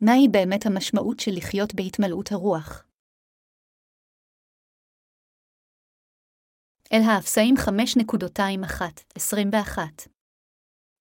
מהי באמת המשמעות של לחיות בהתמלאות הרוח? אל האפסאים 5.21-21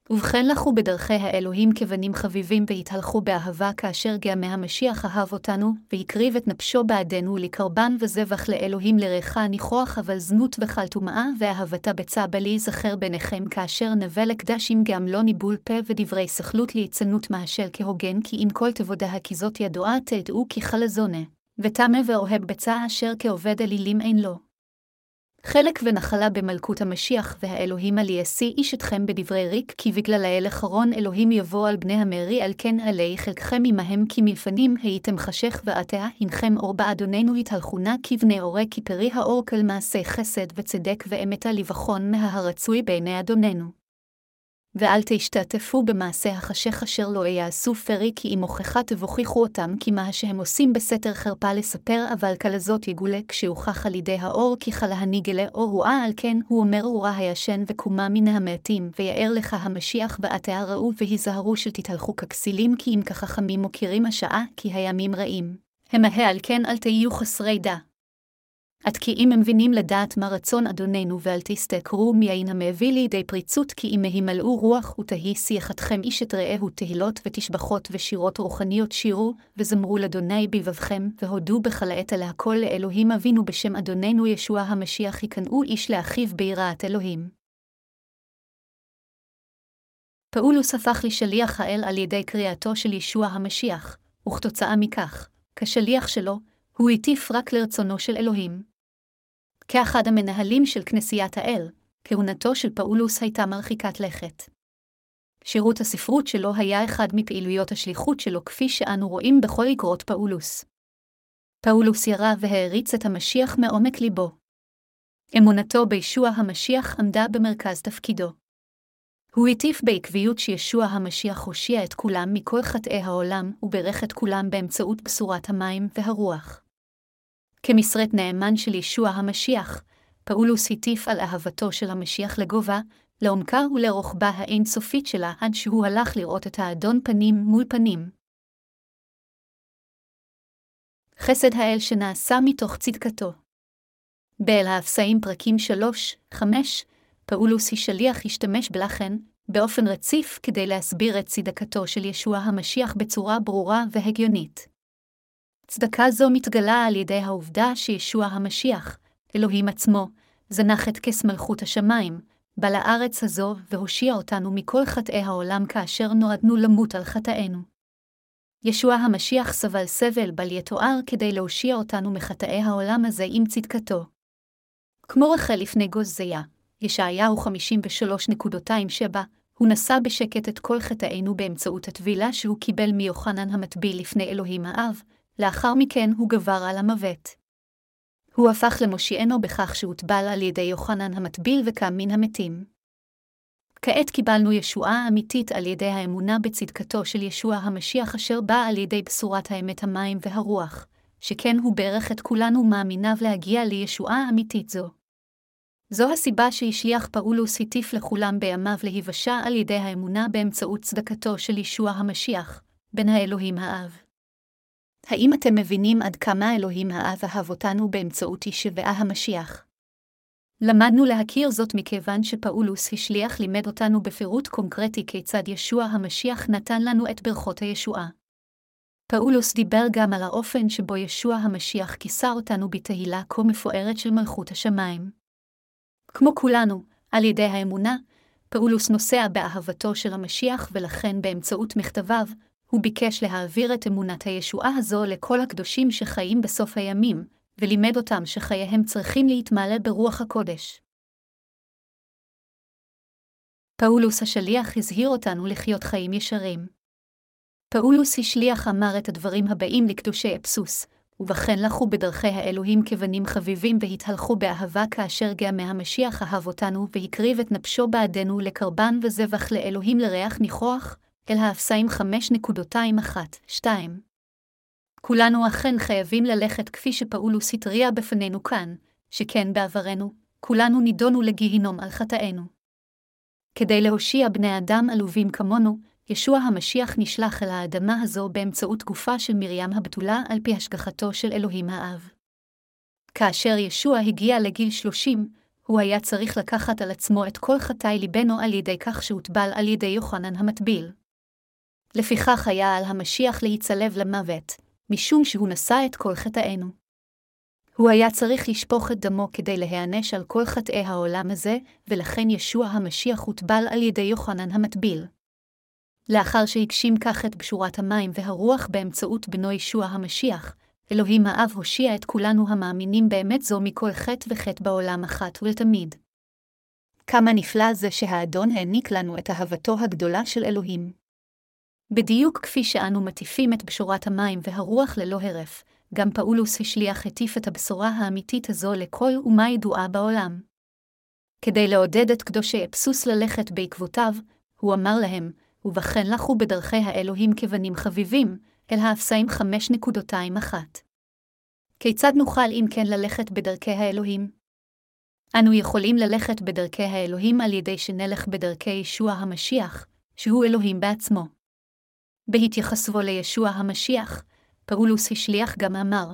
ובכן לכו בדרכי האלוהים כבנים חביבים והתהלכו באהבה כאשר גאמי המשיח אהב אותנו, והקריב את נפשו בעדנו לקרבן וזבח לאלוהים לריחה ניחוח אבל זנות וכל טומאה, ואהבתה בצע בלי זכר ביניכם כאשר נווה לקדשים גם לא ניבול פה ודברי סכלות ליצנות מהשל כהוגן כי אם כל תבודה כי זאת ידועה תדעו כי חלזונה, וטמא ואוהב בצע אשר כעובד אלילים אין לו. חלק ונחלה במלכות המשיח והאלוהים על יעשי איש אתכם בדברי ריק, כי בגלל האל אחרון אלוהים יבוא על בני המרי, על כן עלי חלקכם עמהם כי מלפנים הייתם חשך ועתה, הנכם אור באדוננו התהלכונה כבני אורי, כי פרי האור כל מעשה חסד וצדק ואמתה לבחון מהרצוי בעיני אדוננו. ואל תשתתפו במעשה החשך אשר לא יעשו פרי כי אם הוכחה תבוכיחו אותם כי מה שהם עושים בסתר חרפה לספר אבל כלזאת יגולה כשהוכח על ידי האור כי חלה גלה אור רואה על כן הוא אומר אורה הישן וקומה מן המעטים ויאר לך המשיח ועתה ראו והיזהרו שתתהלכו ככסילים כי אם כחכמים מוכירים השעה כי הימים רעים. המהה על כן אל תהיו חסרי דע. עד כי אם הם מבינים לדעת מה רצון אדוננו, ואל תסתכרו מיין המביא לידי פריצות, כי אם מהימלאו רוח ותהי שיחתכם איש את רעהו תהילות ותשבחות ושירות רוחניות שירו, וזמרו לאדוני בבבכם, והודו בכל העת על הכל לאלוהים אבינו בשם אדוננו ישוע המשיח יקנאו איש לאחיו ביראת אלוהים. פאולוס הפך לשליח האל על ידי קריאתו של ישוע המשיח, וכתוצאה מכך, כשליח שלו, הוא הטיף רק לרצונו של אלוהים. כאחד המנהלים של כנסיית האל, כהונתו של פאולוס הייתה מרחיקת לכת. שירות הספרות שלו היה אחד מפעילויות השליחות שלו כפי שאנו רואים בכל אגרות פאולוס. פאולוס ירא והעריץ את המשיח מעומק ליבו. אמונתו בישוע המשיח עמדה במרכז תפקידו. הוא הטיף בעקביות שישוע המשיח הושיע את כולם מכל חטאי העולם, וברך את כולם באמצעות בשורת המים והרוח. כמשרת נאמן של ישוע המשיח, פאולוס הטיף על אהבתו של המשיח לגובה, לעומקה ולרוחבה האינסופית שלה עד שהוא הלך לראות את האדון פנים מול פנים. חסד האל שנעשה מתוך צדקתו. באל האפסאים פרקים 3-5, פאולוס השליח השתמש בלכן, באופן רציף כדי להסביר את צדקתו של ישוע המשיח בצורה ברורה והגיונית. צדקה זו מתגלה על ידי העובדה שישוע המשיח, אלוהים עצמו, זנח את כס מלכות השמיים, בא לארץ הזו והושיע אותנו מכל חטאי העולם כאשר נועדנו למות על חטאינו. ישוע המשיח סבל סבל בל יתואר כדי להושיע אותנו מחטאי העולם הזה עם צדקתו. כמו רחל לפני גוזזיה, ישעיהו 53.27, הוא נשא בשקט את כל חטאינו באמצעות הטבילה שהוא קיבל מיוחנן המטביל לפני אלוהים האב, לאחר מכן הוא גבר על המוות. הוא הפך למושיענו בכך שהוטבל על ידי יוחנן המטביל וקם מן המתים. כעת קיבלנו ישועה אמיתית על ידי האמונה בצדקתו של ישוע המשיח אשר בא על ידי בשורת האמת המים והרוח, שכן הוא ברך את כולנו מאמיניו להגיע לישועה אמיתית זו. זו הסיבה שהשליח פאולוס הטיף לכולם בימיו להיוושע על ידי האמונה באמצעות צדקתו של ישוע המשיח, בן האלוהים האב. האם אתם מבינים עד כמה אלוהים האב אהב אותנו באמצעות ישבעה המשיח? למדנו להכיר זאת מכיוון שפאולוס השליח לימד אותנו בפירוט קונקרטי כיצד ישוע המשיח נתן לנו את ברכות הישועה. פאולוס דיבר גם על האופן שבו ישוע המשיח כיסה אותנו בתהילה כה מפוארת של מלכות השמיים. כמו כולנו, על ידי האמונה, פאולוס נוסע באהבתו של המשיח ולכן באמצעות מכתביו, הוא ביקש להעביר את אמונת הישועה הזו לכל הקדושים שחיים בסוף הימים, ולימד אותם שחייהם צריכים להתמלא ברוח הקודש. פאולוס השליח הזהיר אותנו לחיות חיים ישרים. פאולוס השליח אמר את הדברים הבאים לקדושי אפסוס, ובכן לכו בדרכי האלוהים כבנים חביבים והתהלכו באהבה כאשר גם מהמשיח אהב אותנו והקריב את נפשו בעדנו לקרבן וזבח לאלוהים לריח ניחוח, אל האפסאים 5.21-2. כולנו אכן חייבים ללכת כפי שפאולוס התריע בפנינו כאן, שכן בעברנו, כולנו נידונו לגיהינום על חטאינו. כדי להושיע בני אדם עלובים כמונו, ישוע המשיח נשלח אל האדמה הזו באמצעות גופה של מרים הבתולה על פי השגחתו של אלוהים האב. כאשר ישוע הגיע לגיל שלושים, הוא היה צריך לקחת על עצמו את כל חטאי ליבנו על ידי כך שהוטבל על ידי יוחנן המטביל. לפיכך היה על המשיח להיצלב למוות, משום שהוא נשא את כל חטאינו. הוא היה צריך לשפוך את דמו כדי להיענש על כל חטאי העולם הזה, ולכן ישוע המשיח הוטבל על ידי יוחנן המטביל. לאחר שהגשים כך את בשורת המים והרוח באמצעות בנו ישוע המשיח, אלוהים האב הושיע את כולנו המאמינים באמת זו מכל חטא וחטא בעולם אחת ולתמיד. כמה נפלא זה שהאדון העניק לנו את אהבתו הגדולה של אלוהים. בדיוק כפי שאנו מטיפים את בשורת המים והרוח ללא הרף, גם פאולוס השליח הטיף את הבשורה האמיתית הזו לכל אומה ידועה בעולם. כדי לעודד את קדושי אבסוס ללכת בעקבותיו, הוא אמר להם, ובכן לכו בדרכי האלוהים כבנים חביבים, אל האפסאים 5.21. כיצד נוכל אם כן ללכת בדרכי האלוהים? אנו יכולים ללכת בדרכי האלוהים על ידי שנלך בדרכי ישוע המשיח, שהוא אלוהים בעצמו. בהתייחסו לישוע המשיח, פאולוס השליח גם אמר,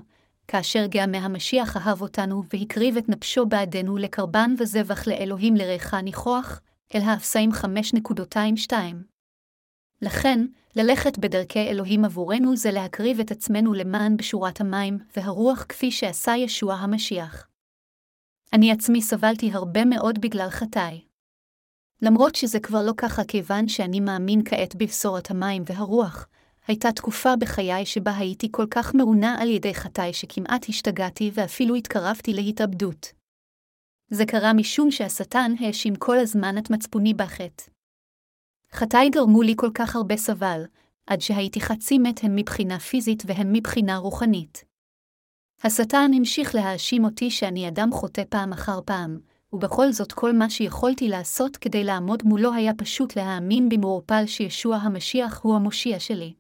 כאשר גאה המשיח אהב אותנו והקריב את נפשו בעדנו לקרבן וזבח לאלוהים לריחה ניחוח, אל האפסאים 5.22. לכן, ללכת בדרכי אלוהים עבורנו זה להקריב את עצמנו למען בשורת המים והרוח כפי שעשה ישוע המשיח. אני עצמי סבלתי הרבה מאוד בגלל חטאי. למרות שזה כבר לא ככה כיוון שאני מאמין כעת בבשורת המים והרוח, הייתה תקופה בחיי שבה הייתי כל כך מעונה על ידי חטאי שכמעט השתגעתי ואפילו התקרבתי להתאבדות. זה קרה משום שהשטן האשים כל הזמן את מצפוני בחטא. חטאי גרמו לי כל כך הרבה סבל, עד שהייתי חצי מת הן מבחינה פיזית והן מבחינה רוחנית. השטן המשיך להאשים אותי שאני אדם חוטא פעם אחר פעם, ובכל זאת כל מה שיכולתי לעשות כדי לעמוד מולו היה פשוט להאמין במעורפל שישוע המשיח הוא המושיע שלי.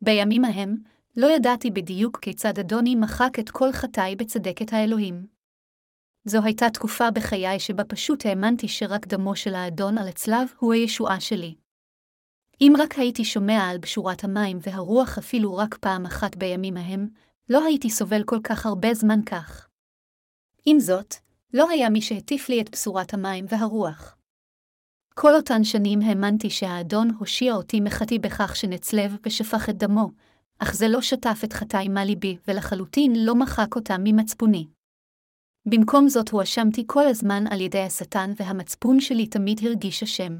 בימים ההם, לא ידעתי בדיוק כיצד אדוני מחק את כל חטאי בצדקת האלוהים. זו הייתה תקופה בחיי שבה פשוט האמנתי שרק דמו של האדון על הצלב הוא הישועה שלי. אם רק הייתי שומע על בשורת המים והרוח אפילו רק פעם אחת בימים ההם, לא הייתי סובל כל כך הרבה זמן כך. עם זאת, לא היה מי שהטיף לי את בשורת המים והרוח. כל אותן שנים האמנתי שהאדון הושיע אותי מחטאי בכך שנצלב ושפך את דמו, אך זה לא שטף את חטאי מה ליבי, ולחלוטין לא מחק אותם ממצפוני. במקום זאת הואשמתי כל הזמן על ידי השטן, והמצפון שלי תמיד הרגיש אשם.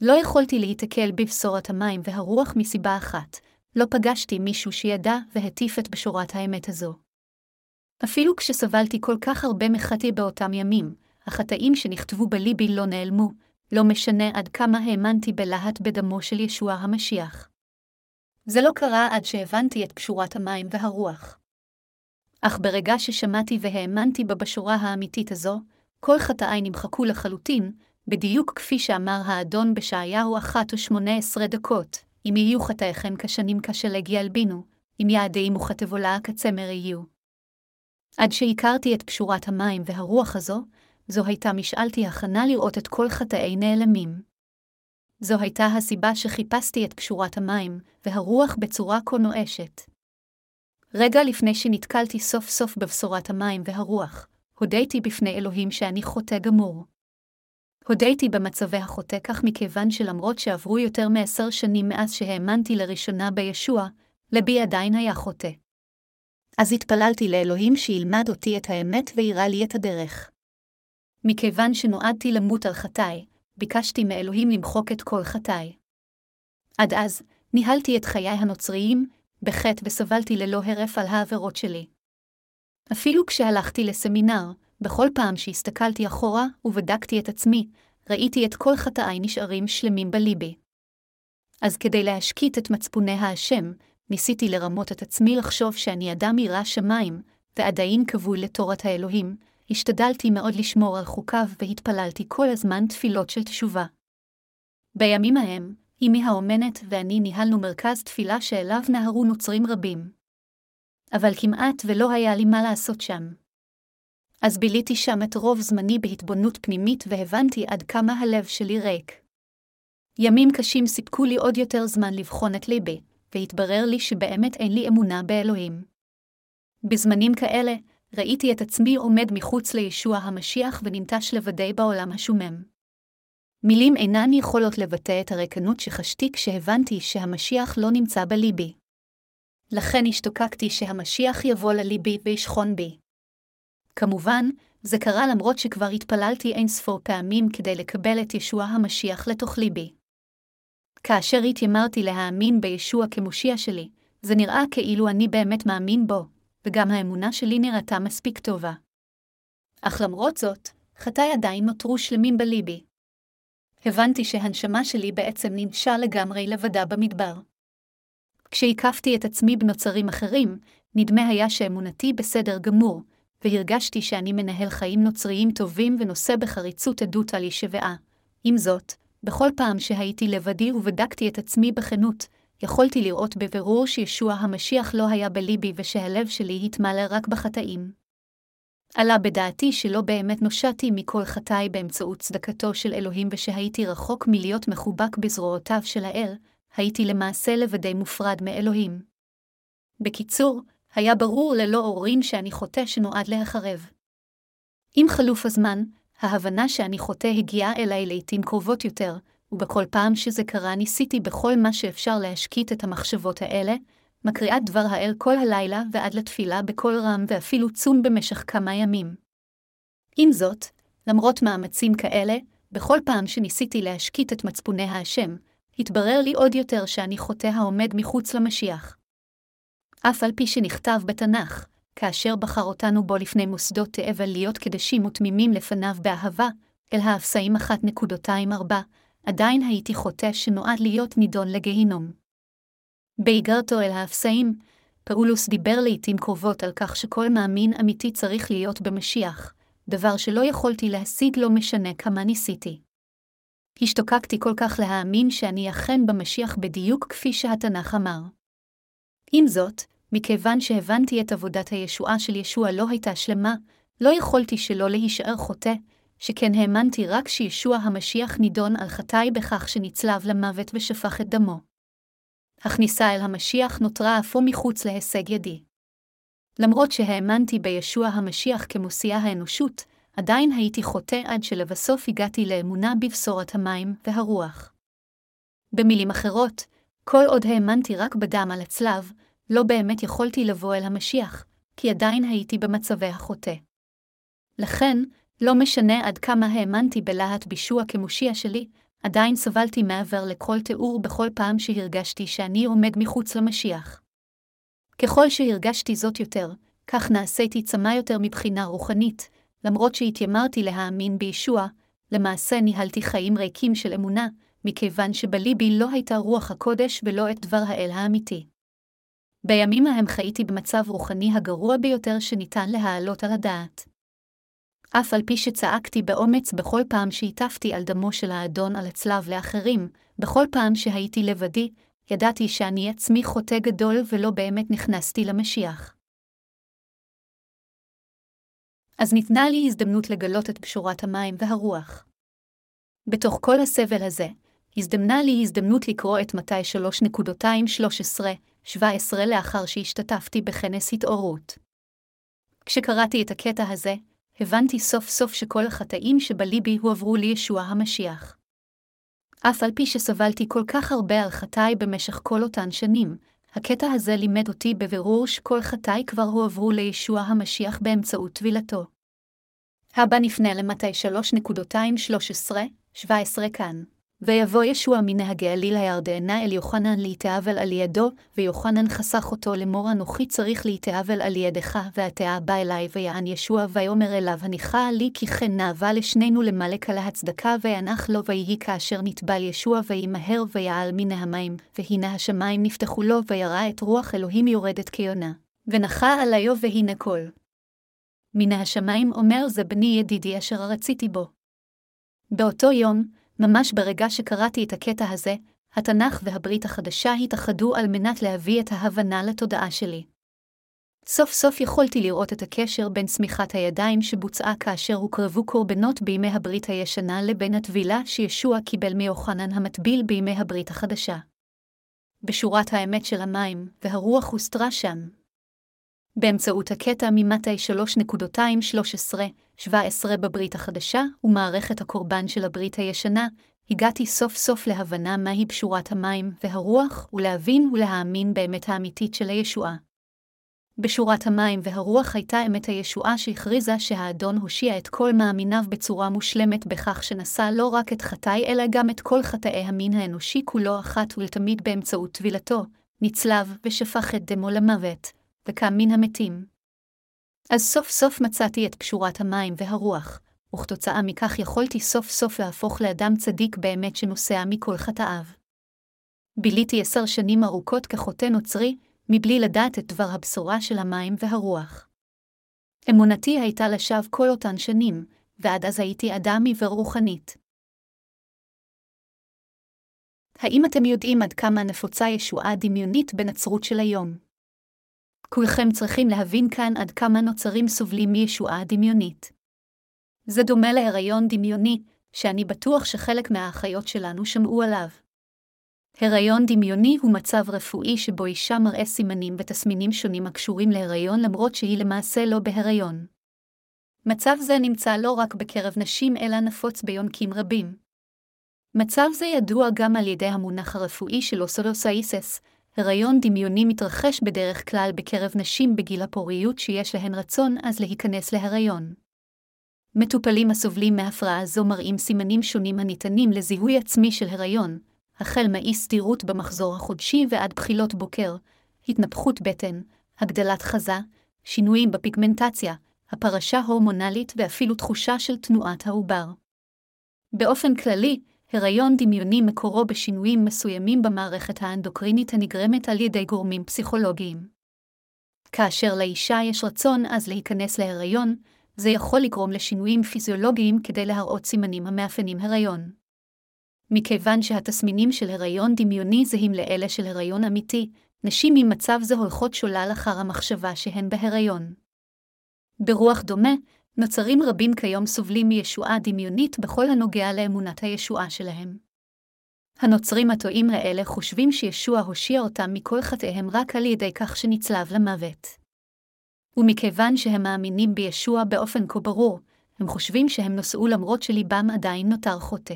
לא יכולתי להיתקל בבשורת המים והרוח מסיבה אחת, לא פגשתי מישהו שידע והטיף את בשורת האמת הזו. אפילו כשסבלתי כל כך הרבה מחטאי באותם ימים, החטאים שנכתבו בליבי לא נעלמו, לא משנה עד כמה האמנתי בלהט בדמו של ישוע המשיח. זה לא קרה עד שהבנתי את פשורת המים והרוח. אך ברגע ששמעתי והאמנתי בבשורה האמיתית הזו, כל חטאי נמחקו לחלוטין, בדיוק כפי שאמר האדון בשעיהו אחת ושמונה עשרה דקות, אם יהיו חטאיכם כשנים כשלג ילבינו, אם יעדים וכתבולה כצמר יהיו. עד שהכרתי את פשורת המים והרוח הזו, זו הייתה משאלתי הכנה לראות את כל חטאי נעלמים. זו הייתה הסיבה שחיפשתי את פשורת המים והרוח בצורה כה נואשת. רגע לפני שנתקלתי סוף סוף בבשורת המים והרוח, הודיתי בפני אלוהים שאני חוטא גמור. הודיתי במצבי החוטא כך מכיוון שלמרות שעברו יותר מעשר שנים מאז שהאמנתי לראשונה בישוע, לבי עדיין היה חוטא. אז התפללתי לאלוהים שילמד אותי את האמת ויראה לי את הדרך. מכיוון שנועדתי למות על חטאי, ביקשתי מאלוהים למחוק את כל חטאי. עד אז, ניהלתי את חיי הנוצריים, בחטא וסבלתי ללא הרף על העבירות שלי. אפילו כשהלכתי לסמינר, בכל פעם שהסתכלתי אחורה ובדקתי את עצמי, ראיתי את כל חטאי נשארים שלמים בליבי. אז כדי להשקיט את מצפוני האשם, ניסיתי לרמות את עצמי לחשוב שאני אדם ירא שמיים, ועדיין כבוי לתורת האלוהים, השתדלתי מאוד לשמור על חוקיו והתפללתי כל הזמן תפילות של תשובה. בימים ההם, אמי האומנת ואני ניהלנו מרכז תפילה שאליו נהרו נוצרים רבים. אבל כמעט ולא היה לי מה לעשות שם. אז ביליתי שם את רוב זמני בהתבוננות פנימית והבנתי עד כמה הלב שלי ריק. ימים קשים סיפקו לי עוד יותר זמן לבחון את ליבי, והתברר לי שבאמת אין לי אמונה באלוהים. בזמנים כאלה, ראיתי את עצמי עומד מחוץ לישוע המשיח וננטש לבדי בעולם השומם. מילים אינן יכולות לבטא את הריקנות שחשתי כשהבנתי שהמשיח לא נמצא בליבי. לכן השתוקקתי שהמשיח יבוא לליבי וישכון בי. כמובן, זה קרה למרות שכבר התפללתי אין ספור פעמים כדי לקבל את ישוע המשיח לתוך ליבי. כאשר התיימרתי להאמין בישוע כמושיע שלי, זה נראה כאילו אני באמת מאמין בו, וגם האמונה שלי נראתה מספיק טובה. אך למרות זאת, חטאי עדיין נותרו שלמים בליבי. הבנתי שהנשמה שלי בעצם ננשה לגמרי לבדה במדבר. כשהקפתי את עצמי בנוצרים אחרים, נדמה היה שאמונתי בסדר גמור, והרגשתי שאני מנהל חיים נוצריים טובים ונושא בחריצות עדות על ישבעה. עם זאת, בכל פעם שהייתי לבדי ובדקתי את עצמי בכנות, יכולתי לראות בבירור שישוע המשיח לא היה בליבי ושהלב שלי התמלא רק בחטאים. עלה בדעתי שלא באמת נושעתי מכל חטאי באמצעות צדקתו של אלוהים ושהייתי רחוק מלהיות מחובק בזרועותיו של האל, הייתי למעשה לבדי מופרד מאלוהים. בקיצור, היה ברור ללא עוררין שאני חוטא שנועד להחרב. עם חלוף הזמן, ההבנה שאני חוטא הגיעה אליי לעתים קרובות יותר, ובכל פעם שזה קרה ניסיתי בכל מה שאפשר להשקיט את המחשבות האלה, מקריאת דבר האל כל הלילה ועד לתפילה בקול רם ואפילו צום במשך כמה ימים. עם זאת, למרות מאמצים כאלה, בכל פעם שניסיתי להשקיט את מצפוני האשם, התברר לי עוד יותר שאני חוטא העומד מחוץ למשיח. אף על פי שנכתב בתנ"ך, כאשר בחר אותנו בו לפני מוסדות תאבל להיות קדשים ותמימים לפניו באהבה, אל האפסאים 1.24, עדיין הייתי חוטא שנועד להיות נידון לגיהינום. באיגרתו אל האפסאים, פאולוס דיבר לעתים קרובות על כך שכל מאמין אמיתי צריך להיות במשיח, דבר שלא יכולתי להשיג לא משנה כמה ניסיתי. השתוקקתי כל כך להאמין שאני אכן במשיח בדיוק כפי שהתנ"ך אמר. עם זאת, מכיוון שהבנתי את עבודת הישועה של ישוע לא הייתה שלמה, לא יכולתי שלא להישאר חוטא, שכן האמנתי רק שישוע המשיח נידון על חטאי בכך שנצלב למוות ושפך את דמו. הכניסה אל המשיח נותרה אף הוא מחוץ להישג ידי. למרות שהאמנתי בישוע המשיח כמושיע האנושות, עדיין הייתי חוטא עד שלבסוף הגעתי לאמונה בבשורת המים והרוח. במילים אחרות, כל עוד האמנתי רק בדם על הצלב, לא באמת יכולתי לבוא אל המשיח, כי עדיין הייתי במצבי החוטא. לכן, לא משנה עד כמה האמנתי בלהט בישוע כמושיע שלי, עדיין סבלתי מעבר לכל תיאור בכל פעם שהרגשתי שאני עומד מחוץ למשיח. ככל שהרגשתי זאת יותר, כך נעשיתי צמא יותר מבחינה רוחנית, למרות שהתיימרתי להאמין בישוע, למעשה ניהלתי חיים ריקים של אמונה, מכיוון שבליבי לא הייתה רוח הקודש ולא את דבר האל האמיתי. בימים ההם חייתי במצב רוחני הגרוע ביותר שניתן להעלות על הדעת. אף על פי שצעקתי באומץ בכל פעם שהטפתי על דמו של האדון על הצלב לאחרים, בכל פעם שהייתי לבדי, ידעתי שאני עצמי חוטא גדול ולא באמת נכנסתי למשיח. אז ניתנה לי הזדמנות לגלות את פשורת המים והרוח. בתוך כל הסבל הזה, הזדמנה לי הזדמנות לקרוא את מתי 3.213-17 לאחר שהשתתפתי בכנס התעוררות. כשקראתי את הקטע הזה, הבנתי סוף סוף שכל החטאים שבליבי הועברו לישוע המשיח. אף על פי שסבלתי כל כך הרבה על חטאי במשך כל אותן שנים, הקטע הזה לימד אותי בבירור שכל חטאי כבר הועברו לישוע המשיח באמצעות טבילתו. הבא נפנה למתי 3.213-17 כאן. ויבוא ישוע מנהגי עליל הירדנה אל יוחנן להתאבל על ידו, ויוחנן חסך אותו לאמור אנוכי צריך להתאבל על ידך, ועתה בא אלי ויען ישוע ויאמר אליו הניחה לי כי כן נאווה לשנינו למלק על ההצדקה וינח לו ויהי כאשר נטבל ישוע וימהר ויעל מן המים, והנה השמיים נפתחו לו וירא את רוח אלוהים יורדת כיונה. ונחה עליו והנה קול. מן השמיים אומר זה בני ידידי אשר רציתי בו. באותו יום, ממש ברגע שקראתי את הקטע הזה, התנ"ך והברית החדשה התאחדו על מנת להביא את ההבנה לתודעה שלי. סוף סוף יכולתי לראות את הקשר בין צמיחת הידיים שבוצעה כאשר הוקרבו קורבנות בימי הברית הישנה לבין הטבילה שישוע קיבל מיוחנן המטביל בימי הברית החדשה. בשורת האמת של המים, והרוח הוסתרה שם. באמצעות הקטע ממטאי 3.213-17 בברית החדשה ומערכת הקורבן של הברית הישנה, הגעתי סוף סוף להבנה מהי בשורת המים והרוח, ולהבין ולהאמין באמת האמיתית של הישועה. בשורת המים והרוח הייתה אמת הישועה שהכריזה שהאדון הושיע את כל מאמיניו בצורה מושלמת בכך שנשא לא רק את חטאי אלא גם את כל חטאי המין האנושי כולו אחת ולתמיד באמצעות טבילתו, נצלב ושפך את דמו למוות, וקם מן המתים. אז סוף סוף מצאתי את פשורת המים והרוח, וכתוצאה מכך יכולתי סוף סוף להפוך לאדם צדיק באמת שנוסע מכל חטאיו. ביליתי עשר שנים ארוכות כחוטא נוצרי, מבלי לדעת את דבר הבשורה של המים והרוח. אמונתי הייתה לשווא כל אותן שנים, ועד אז הייתי אדם עיוור רוחנית. האם אתם יודעים עד כמה נפוצה ישועה דמיונית בנצרות של היום? כולכם צריכים להבין כאן עד כמה נוצרים סובלים מישועה דמיונית. זה דומה להיריון דמיוני, שאני בטוח שחלק מהאחיות שלנו שמעו עליו. הריון דמיוני הוא מצב רפואי שבו אישה מראה סימנים ותסמינים שונים הקשורים להיריון למרות שהיא למעשה לא בהיריון. מצב זה נמצא לא רק בקרב נשים אלא נפוץ ביונקים רבים. מצב זה ידוע גם על ידי המונח הרפואי של אוסולוסאיסס, הריון דמיוני מתרחש בדרך כלל בקרב נשים בגיל הפוריות שיש להן רצון אז להיכנס להריון. מטופלים הסובלים מהפרעה זו מראים סימנים שונים הניתנים לזיהוי עצמי של הריון, החל מאי סדירות במחזור החודשי ועד בחילות בוקר, התנפחות בטן, הגדלת חזה, שינויים בפיגמנטציה, הפרשה הורמונלית ואפילו תחושה של תנועת העובר. באופן כללי, הריון דמיוני מקורו בשינויים מסוימים במערכת האנדוקרינית הנגרמת על ידי גורמים פסיכולוגיים. כאשר לאישה יש רצון אז להיכנס להיריון, זה יכול לגרום לשינויים פיזיולוגיים כדי להראות סימנים המאפיינים הריון. מכיוון שהתסמינים של הריון דמיוני זהים לאלה של הריון אמיתי, נשים ממצב זה הולכות שולל אחר המחשבה שהן בהריון. ברוח דומה, נוצרים רבים כיום סובלים מישועה דמיונית בכל הנוגע לאמונת הישועה שלהם. הנוצרים הטועים האלה חושבים שישוע הושיע אותם מכל חטאיהם רק על ידי כך שנצלב למוות. ומכיוון שהם מאמינים בישוע באופן כה ברור, הם חושבים שהם נושאו למרות שליבם עדיין נותר חוטא.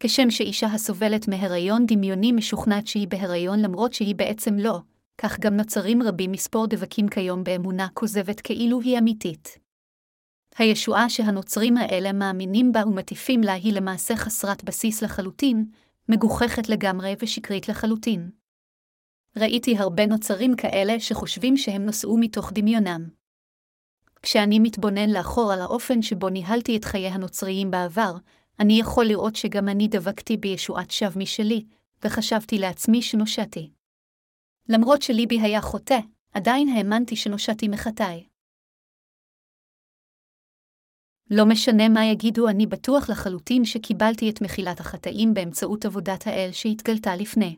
כשם שאישה הסובלת מהריון דמיוני משוכנעת שהיא בהריון למרות שהיא בעצם לא, כך גם נוצרים רבים מספור דבקים כיום באמונה כוזבת כאילו היא אמיתית. הישועה שהנוצרים האלה מאמינים בה ומטיפים לה היא למעשה חסרת בסיס לחלוטין, מגוחכת לגמרי ושקרית לחלוטין. ראיתי הרבה נוצרים כאלה שחושבים שהם נושאו מתוך דמיונם. כשאני מתבונן לאחור על האופן שבו ניהלתי את חיי הנוצריים בעבר, אני יכול לראות שגם אני דבקתי בישועת שווא משלי, וחשבתי לעצמי שנושעתי. למרות שליבי היה חוטא, עדיין האמנתי שנושעתי מחטאי. לא משנה מה יגידו, אני בטוח לחלוטין שקיבלתי את מחילת החטאים באמצעות עבודת האל שהתגלתה לפני.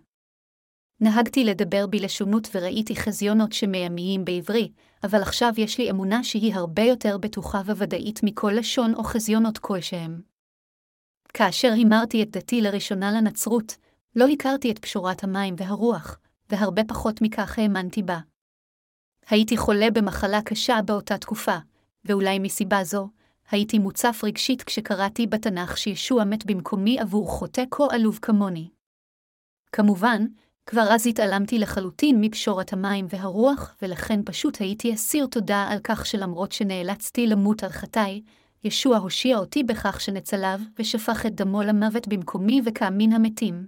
נהגתי לדבר בלשונות וראיתי חזיונות שמימיים בעברי, אבל עכשיו יש לי אמונה שהיא הרבה יותר בטוחה וודאית מכל לשון או חזיונות כלשהם. כאשר הימרתי את דתי לראשונה לנצרות, לא הכרתי את פשורת המים והרוח, והרבה פחות מכך האמנתי בה. הייתי חולה במחלה קשה באותה תקופה, ואולי מסיבה זו, הייתי מוצף רגשית כשקראתי בתנ"ך שישוע מת במקומי עבור חוטא כה עלוב כמוני. כמובן, כבר אז התעלמתי לחלוטין מפשורת המים והרוח, ולכן פשוט הייתי אסיר תודה על כך שלמרות שנאלצתי למות על חטאי, ישוע הושיע אותי בכך שנצלב ושפך את דמו למוות במקומי וקם מן המתים.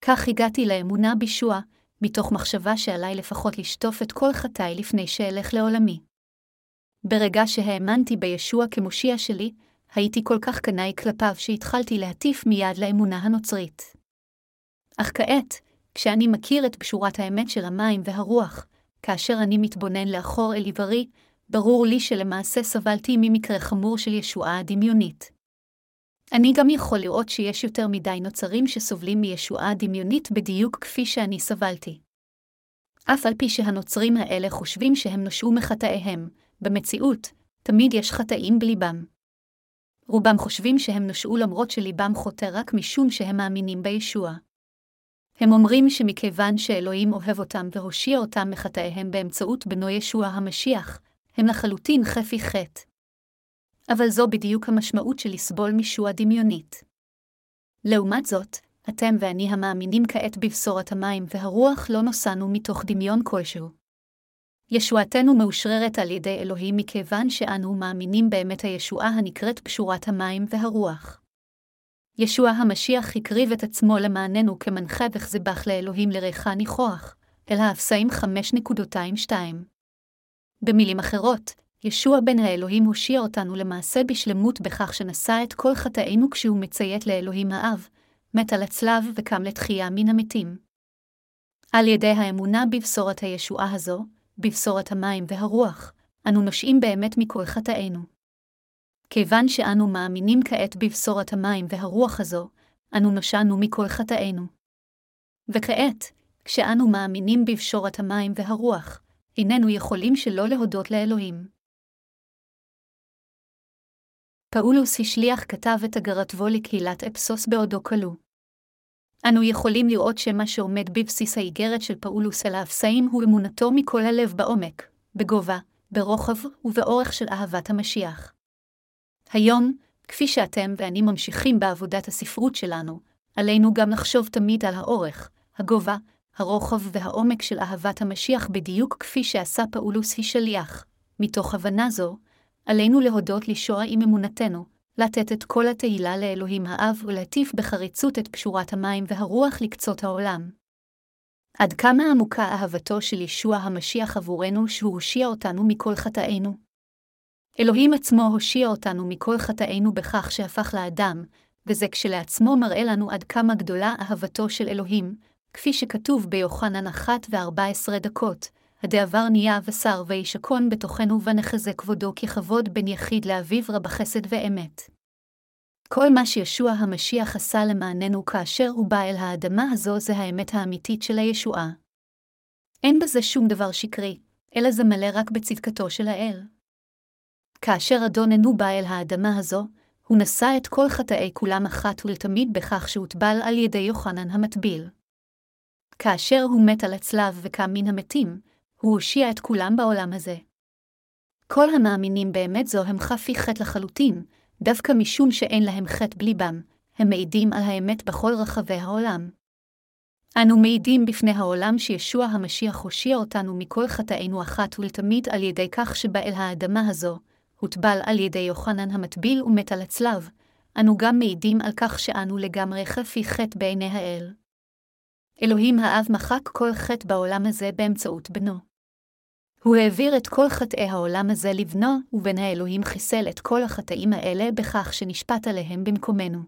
כך הגעתי לאמונה בישוע, מתוך מחשבה שעליי לפחות לשטוף את כל חטאי לפני שאלך לעולמי. ברגע שהאמנתי בישוע כמושיע שלי, הייתי כל כך קנאי כלפיו שהתחלתי להטיף מיד לאמונה הנוצרית. אך כעת, כשאני מכיר את פשורת האמת של המים והרוח, כאשר אני מתבונן לאחור אל עברי, ברור לי שלמעשה סבלתי ממקרה חמור של ישועה דמיונית. אני גם יכול לראות שיש יותר מדי נוצרים שסובלים מישועה דמיונית בדיוק כפי שאני סבלתי. אף על פי שהנוצרים האלה חושבים שהם נושעו מחטאיהם, במציאות, תמיד יש חטאים בליבם. רובם חושבים שהם נושעו למרות שליבם חוטא רק משום שהם מאמינים בישוע. הם אומרים שמכיוון שאלוהים אוהב אותם והושיע אותם מחטאיהם באמצעות בנו ישוע המשיח, הם לחלוטין חפי חטא. אבל זו בדיוק המשמעות של לסבול משוע דמיונית. לעומת זאת, אתם ואני המאמינים כעת בבשורת המים והרוח לא נוסענו מתוך דמיון כלשהו. ישועתנו מאושררת על ידי אלוהים מכיוון שאנו מאמינים באמת הישועה הנקראת פשורת המים והרוח. ישוע המשיח הקריב את עצמו למעננו כמנחה וכזבח לאלוהים לריחה ניחוח, אל האפסאים 5.22. במילים אחרות, ישוע בן האלוהים הושיע אותנו למעשה בשלמות בכך שנשא את כל חטאינו כשהוא מציית לאלוהים האב, מת על הצלב וקם לתחייה מן המתים. על ידי האמונה בבשורת הישועה הזו, בבשורת המים והרוח, אנו נושעים באמת מכל חטאינו. כיוון שאנו מאמינים כעת בבשורת המים והרוח הזו, אנו נושענו מכל חטאינו. וכעת, כשאנו מאמינים בבשורת המים והרוח, איננו יכולים שלא להודות לאלוהים. פאולוס השליח כתב את אגרתו לקהילת אפסוס בעודו כלוא. אנו יכולים לראות שמה שעומד בבסיס האיגרת של פאולוס אל האפסאים הוא אמונתו מכל הלב בעומק, בגובה, ברוחב ובאורך של אהבת המשיח. היום, כפי שאתם ואני ממשיכים בעבודת הספרות שלנו, עלינו גם לחשוב תמיד על האורך, הגובה, הרוחב והעומק של אהבת המשיח בדיוק כפי שעשה פאולוס השליח. מתוך הבנה זו, עלינו להודות לישוע עם אמונתנו, לתת את כל התהילה לאלוהים האב ולהטיף בחריצות את פשורת המים והרוח לקצות העולם. עד כמה עמוקה אהבתו של ישוע המשיח עבורנו שהוא הושיע אותנו מכל חטאינו? אלוהים עצמו הושיע אותנו מכל חטאינו בכך שהפך לאדם, וזה כשלעצמו מראה לנו עד כמה גדולה אהבתו של אלוהים, כפי שכתוב ביוחנן אחת וארבע עשרה דקות, הדעבר נהיה בשר וישכון בתוכנו ונחזה כבודו ככבוד בין יחיד לאביו רב חסד ואמת. כל מה שישוע המשיח עשה למעננו כאשר הוא בא אל האדמה הזו זה האמת האמיתית של הישועה. אין בזה שום דבר שקרי, אלא זה מלא רק בצדקתו של האל. כאשר אדוננו בא אל האדמה הזו, הוא נשא את כל חטאי כולם אחת ולתמיד בכך שהוטבל על ידי יוחנן המטביל. כאשר הוא מת על הצלב וקם מן המתים, הוא הושיע את כולם בעולם הזה. כל המאמינים באמת זו הם חפי חטא לחלוטין, דווקא משום שאין להם חטא בליבם, הם מעידים על האמת בכל רחבי העולם. אנו מעידים בפני העולם שישוע המשיח הושיע אותנו מכל חטאינו אחת ולתמיד על ידי כך שבא אל האדמה הזו, הוטבל על ידי יוחנן המטביל ומת על הצלב, אנו גם מעידים על כך שאנו לגמרי חפי חטא בעיני האל. אלוהים האב מחק כל חטא בעולם הזה באמצעות בנו. הוא העביר את כל חטאי העולם הזה לבנו, ובן האלוהים חיסל את כל החטאים האלה בכך שנשפט עליהם במקומנו.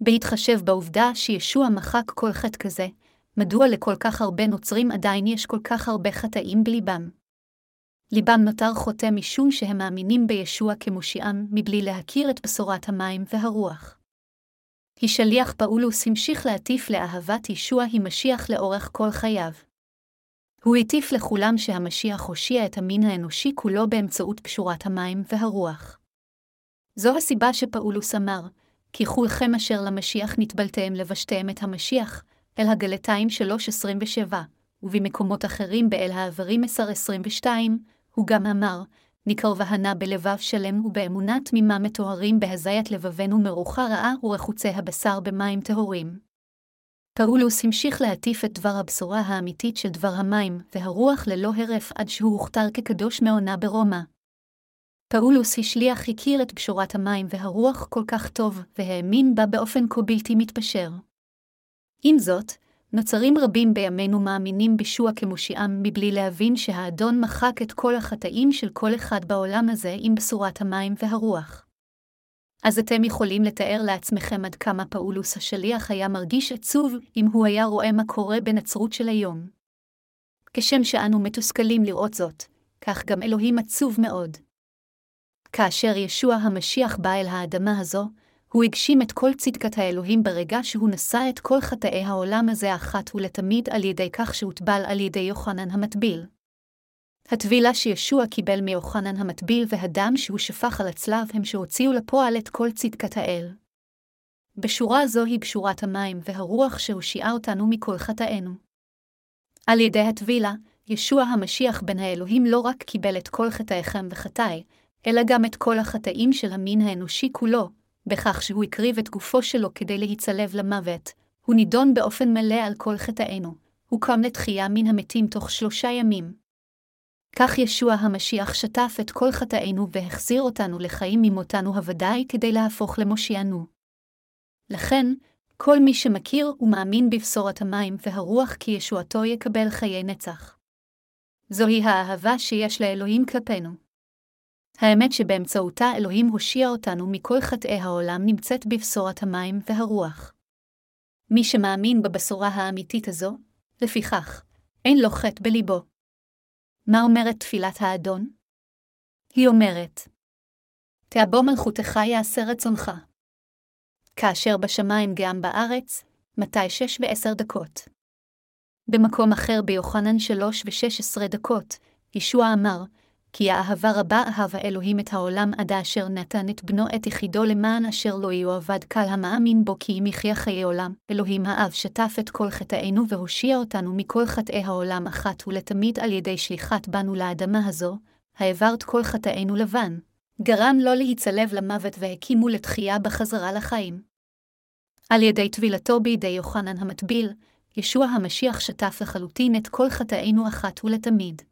בהתחשב בעובדה שישוע מחק כל חטא כזה, מדוע לכל כך הרבה נוצרים עדיין יש כל כך הרבה חטאים בליבם? ליבם נותר חוטא משום שהם מאמינים בישוע כמושיעם, מבלי להכיר את בשורת המים והרוח. השליח פאולוס המשיך להטיף לאהבת ישוע היא משיח לאורך כל חייו. הוא הטיף לכולם שהמשיח הושיע את המין האנושי כולו באמצעות פשורת המים והרוח. זו הסיבה שפאולוס אמר, כי כולכם אשר למשיח נטבלתם לבשתם את המשיח, אל הגלתיים 3.27, ובמקומות אחרים באל העברים 10.22, הוא גם אמר, נקרבה הנה בלבב שלם ובאמונה תמימה מטוהרים בהזיית לבבנו מרוחה רעה ורחוצי הבשר במים טהורים. פאולוס המשיך להטיף את דבר הבשורה האמיתית של דבר המים והרוח ללא הרף עד שהוא הוכתר כקדוש מעונה ברומא. פאולוס השליח הכיר את בשורת המים והרוח כל כך טוב, והאמין בה באופן כה בלתי מתפשר. עם זאת, נוצרים רבים בימינו מאמינים בישוע כמושיעם מבלי להבין שהאדון מחק את כל החטאים של כל אחד בעולם הזה עם בשורת המים והרוח. אז אתם יכולים לתאר לעצמכם עד כמה פאולוס השליח היה מרגיש עצוב אם הוא היה רואה מה קורה בנצרות של היום. כשם שאנו מתוסכלים לראות זאת, כך גם אלוהים עצוב מאוד. כאשר ישוע המשיח בא אל האדמה הזו, הוא הגשים את כל צדקת האלוהים ברגע שהוא נשא את כל חטאי העולם הזה אחת ולתמיד על ידי כך שהוטבל על ידי יוחנן המטביל. הטבילה שישוע קיבל מיוחנן המטביל והדם שהוא שפך על הצלב הם שהוציאו לפועל את כל צדקת האל. בשורה זו היא בשורת המים והרוח שהושיעה אותנו מכל חטאינו. על ידי הטבילה, ישוע המשיח בן האלוהים לא רק קיבל את כל חטאיכם וחטאי, אלא גם את כל החטאים של המין האנושי כולו, בכך שהוא הקריב את גופו שלו כדי להיצלב למוות, הוא נידון באופן מלא על כל חטאינו, הוא קם לתחייה מן המתים תוך שלושה ימים. כך ישוע המשיח שטף את כל חטאינו והחזיר אותנו לחיים ממותנו הוודאי כדי להפוך למושיענו. לכן, כל מי שמכיר ומאמין בבשורת המים והרוח כי ישועתו יקבל חיי נצח. זוהי האהבה שיש לאלוהים כלפינו. האמת שבאמצעותה אלוהים הושיע אותנו מכל חטאי העולם נמצאת בבשורת המים והרוח. מי שמאמין בבשורה האמיתית הזו, לפיכך, אין לו חטא בליבו. מה אומרת תפילת האדון? היא אומרת, תאבו מלכותך יעשה רצונך. כאשר בשמיים גם בארץ, מתי שש ועשר דקות. במקום אחר ביוחנן שלוש ושש עשרה דקות, ישוע אמר, כי האהבה רבה אהב האלוהים את העולם עד אשר נתן את בנו את יחידו למען אשר לא יאבד קל המאמין בו כי אם יחיה חיי עולם. אלוהים האב שטף את כל חטאינו והושיע אותנו מכל חטאי העולם אחת ולתמיד על ידי שליחת בנו לאדמה הזו, העברת כל חטאינו לבן, גרם לו להיצלב למוות והקימו לתחייה בחזרה לחיים. על ידי טבילתו בידי יוחנן המטביל, ישוע המשיח שטף לחלוטין את כל חטאינו אחת ולתמיד.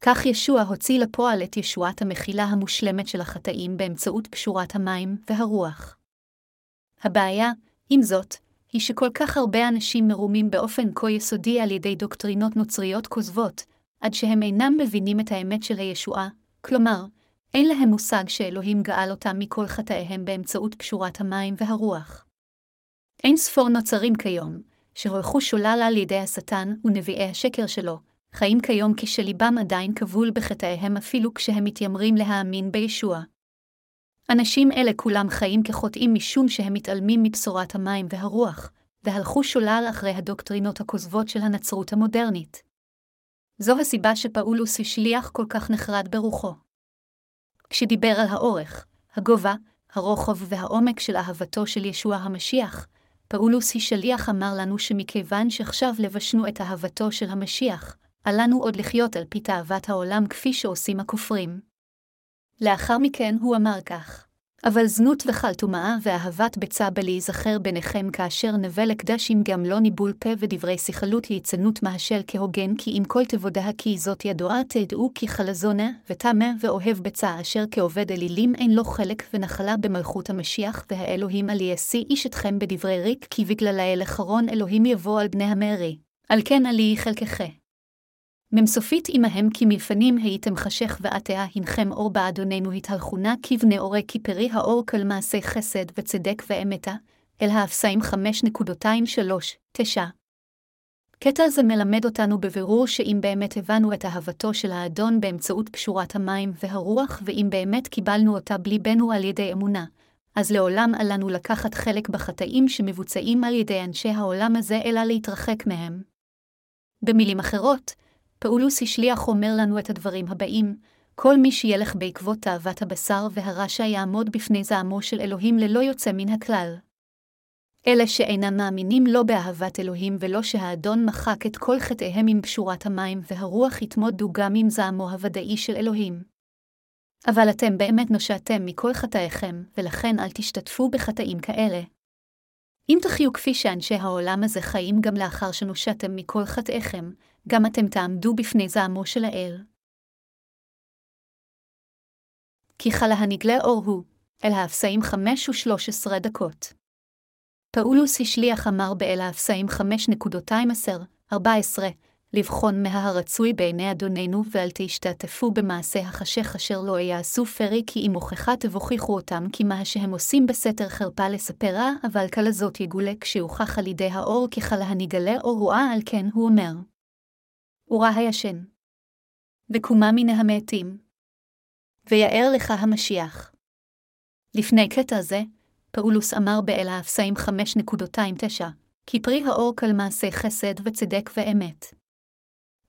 כך ישוע הוציא לפועל את ישועת המחילה המושלמת של החטאים באמצעות קשורת המים והרוח. הבעיה, עם זאת, היא שכל כך הרבה אנשים מרומים באופן כה יסודי על ידי דוקטרינות נוצריות כוזבות, עד שהם אינם מבינים את האמת של הישועה, כלומר, אין להם מושג שאלוהים גאל אותם מכל חטאיהם באמצעות קשורת המים והרוח. אין ספור נוצרים כיום, שהולכו שולל על ידי השטן ונביאי השקר שלו, חיים כיום כשליבם עדיין כבול בחטאיהם אפילו כשהם מתיימרים להאמין בישוע. אנשים אלה כולם חיים כחוטאים משום שהם מתעלמים מבשורת המים והרוח, והלכו שולל אחרי הדוקטרינות הכוזבות של הנצרות המודרנית. זו הסיבה שפאולוס השליח כל כך נחרד ברוחו. כשדיבר על האורך, הגובה, הרוחב והעומק של אהבתו של ישוע המשיח, פאולוס השליח אמר לנו שמכיוון שעכשיו לבשנו את אהבתו של המשיח, עלינו עוד לחיות על פי תאוות העולם כפי שעושים הכופרים. לאחר מכן הוא אמר כך: אבל זנות וחלטומאה ואהבת ביצה בלהיזכר ביניכם כאשר נווה לקדשים גם לא ניבול פה ודברי סיכלות יצנות מהשל כהוגן כי אם כל תבודה כי זאת ידועה תדעו כי חלזונה וטמא ואוהב ביצה אשר כעובד אלילים אין לו חלק ונחלה במלכות המשיח והאלוהים על ישיא איש אתכם בדברי ריק כי בגלל האל אחרון אלוהים יבוא על בני המרי. על כן עלי חלקך. ממסופית עמהם כי מלפנים הייתם חשך ועטיה הנכם אור באדוננו התהלכונה כבני אורי כפרי האור כל מעשי חסד וצדק ואמתה, אל האפסאים תשע. קטע זה מלמד אותנו בבירור שאם באמת הבנו את אהבתו של האדון באמצעות קשורת המים והרוח, ואם באמת קיבלנו אותה בליבנו על ידי אמונה, אז לעולם עלינו לקחת חלק בחטאים שמבוצעים על ידי אנשי העולם הזה, אלא להתרחק מהם. במילים אחרות, פאולוס השליח אומר לנו את הדברים הבאים, כל מי שילך בעקבות תאוות הבשר והרשע יעמוד בפני זעמו של אלוהים ללא יוצא מן הכלל. אלה שאינם מאמינים לא באהבת אלוהים ולא שהאדון מחק את כל חטאיהם עם פשורת המים והרוח יתמודו גם עם זעמו הוודאי של אלוהים. אבל אתם באמת נושעתם מכל חטאיכם, ולכן אל תשתתפו בחטאים כאלה. אם תחיו כפי שאנשי העולם הזה חיים גם לאחר שנושעתם מכל חטאיכם, גם אתם תעמדו בפני זעמו של האל. כי חלה הנגלה אור הוא, אל האפסאים חמש ושלוש עשרה דקות. פאולוס השליח אמר באל האפסאים 5.214, לבחון מה הרצוי בעיני אדוננו, ואל תשתתפו במעשה החשך אשר לא יעשו פרי, כי אם הוכחה תבוכיחו אותם, כי מה שהם עושים בסתר חרפה לספרה, אבל כלזאת יגולה כשהוכח על ידי האור, ככלה הנגלה אור רואה, על כן הוא אומר. ורה הישן. וקומה מן המתים. ויאר לך המשיח. לפני קטע זה, פאולוס אמר באל האפסאים 5.29, כי פרי האור כל מעשה חסד וצדק ואמת.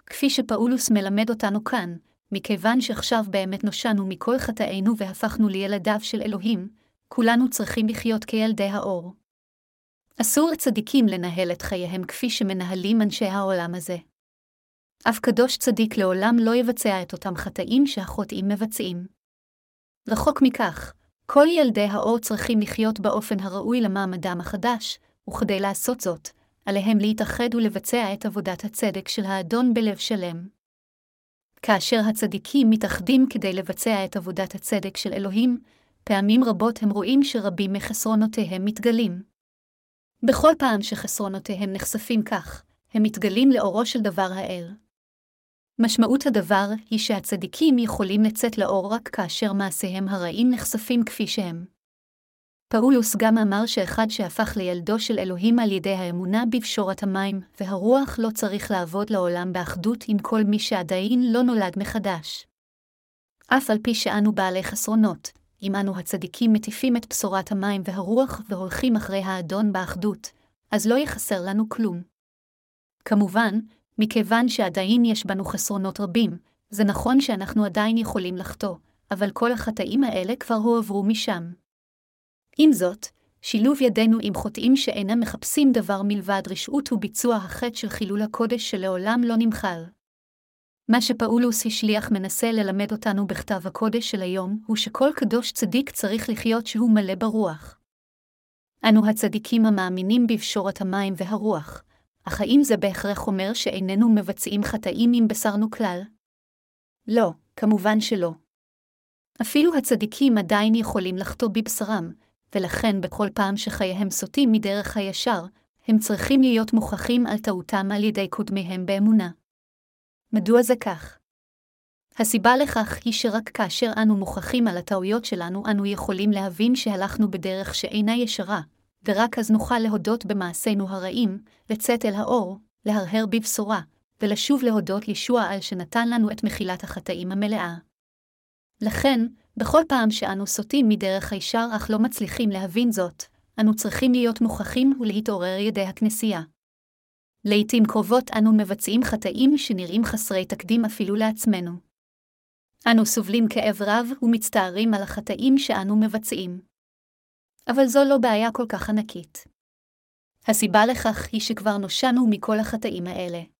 כפי שפאולוס מלמד אותנו כאן, מכיוון שעכשיו באמת נושענו מכל חטאינו והפכנו לילדיו של אלוהים, כולנו צריכים לחיות כילדי האור. אסור לצדיקים לנהל את חייהם כפי שמנהלים אנשי העולם הזה. אף קדוש צדיק לעולם לא יבצע את אותם חטאים שהחוטאים מבצעים. רחוק מכך, כל ילדי האור צריכים לחיות באופן הראוי למעמדם החדש, וכדי לעשות זאת, עליהם להתאחד ולבצע את עבודת הצדק של האדון בלב שלם. כאשר הצדיקים מתאחדים כדי לבצע את עבודת הצדק של אלוהים, פעמים רבות הם רואים שרבים מחסרונותיהם מתגלים. בכל פעם שחסרונותיהם נחשפים כך, הם מתגלים לאורו של דבר האל. משמעות הדבר היא שהצדיקים יכולים לצאת לאור רק כאשר מעשיהם הרעים נחשפים כפי שהם. פאולוס גם אמר שאחד שהפך לילדו של אלוהים על ידי האמונה בפשורת המים, והרוח לא צריך לעבוד לעולם באחדות עם כל מי שעדיין לא נולד מחדש. אף על פי שאנו בעלי חסרונות, אם אנו הצדיקים מטיפים את בשורת המים והרוח והולכים אחרי האדון באחדות, אז לא יחסר לנו כלום. כמובן, מכיוון שעדיין יש בנו חסרונות רבים, זה נכון שאנחנו עדיין יכולים לחטוא, אבל כל החטאים האלה כבר הועברו משם. עם זאת, שילוב ידינו עם חוטאים שאינם מחפשים דבר מלבד רשעות וביצוע החטא של חילול הקודש שלעולם לא נמחל. מה שפאולוס השליח מנסה ללמד אותנו בכתב הקודש של היום, הוא שכל קדוש צדיק צריך לחיות שהוא מלא ברוח. אנו הצדיקים המאמינים בפשורת המים והרוח, אך האם זה בהכרח אומר שאיננו מבצעים חטאים אם בשרנו כלל? לא, כמובן שלא. אפילו הצדיקים עדיין יכולים לחטוא בבשרם, ולכן בכל פעם שחייהם סוטים מדרך הישר, הם צריכים להיות מוכחים על טעותם על ידי קודמיהם באמונה. מדוע זה כך? הסיבה לכך היא שרק כאשר אנו מוכחים על הטעויות שלנו, אנו יכולים להבין שהלכנו בדרך שאינה ישרה, ורק אז נוכל להודות במעשינו הרעים, לצאת אל האור, להרהר בבשורה, ולשוב להודות לישוע על שנתן לנו את מחילת החטאים המלאה. לכן, בכל פעם שאנו סוטים מדרך הישר אך לא מצליחים להבין זאת, אנו צריכים להיות מוכחים ולהתעורר ידי הכנסייה. לעתים קרובות אנו מבצעים חטאים שנראים חסרי תקדים אפילו לעצמנו. אנו סובלים כאב רב ומצטערים על החטאים שאנו מבצעים. אבל זו לא בעיה כל כך ענקית. הסיבה לכך היא שכבר נושענו מכל החטאים האלה.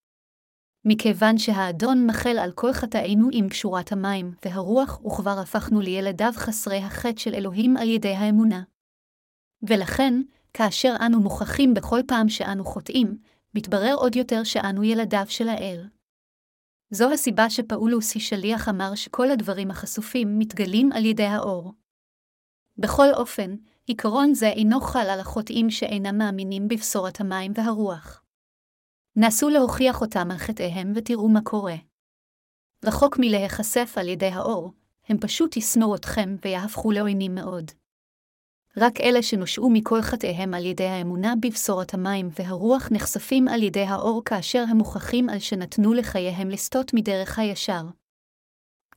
מכיוון שהאדון מחל על כל חטאינו עם פשורת המים והרוח, וכבר הפכנו לילדיו חסרי החטא של אלוהים על ידי האמונה. ולכן, כאשר אנו מוכחים בכל פעם שאנו חוטאים, מתברר עוד יותר שאנו ילדיו של האל. זו הסיבה שפאולוס השליח אמר שכל הדברים החשופים מתגלים על ידי האור. בכל אופן, עיקרון זה אינו חל על החוטאים שאינם מאמינים בבשורת המים והרוח. נסו להוכיח אותם על חטאיהם ותראו מה קורה. רחוק מלהיחשף על ידי האור, הם פשוט ישנאו אתכם ויהפכו לעוינים מאוד. רק אלה שנושעו מכל חטאיהם על ידי האמונה בבשורת המים והרוח נחשפים על ידי האור כאשר הם מוכחים על שנתנו לחייהם לסטות מדרך הישר.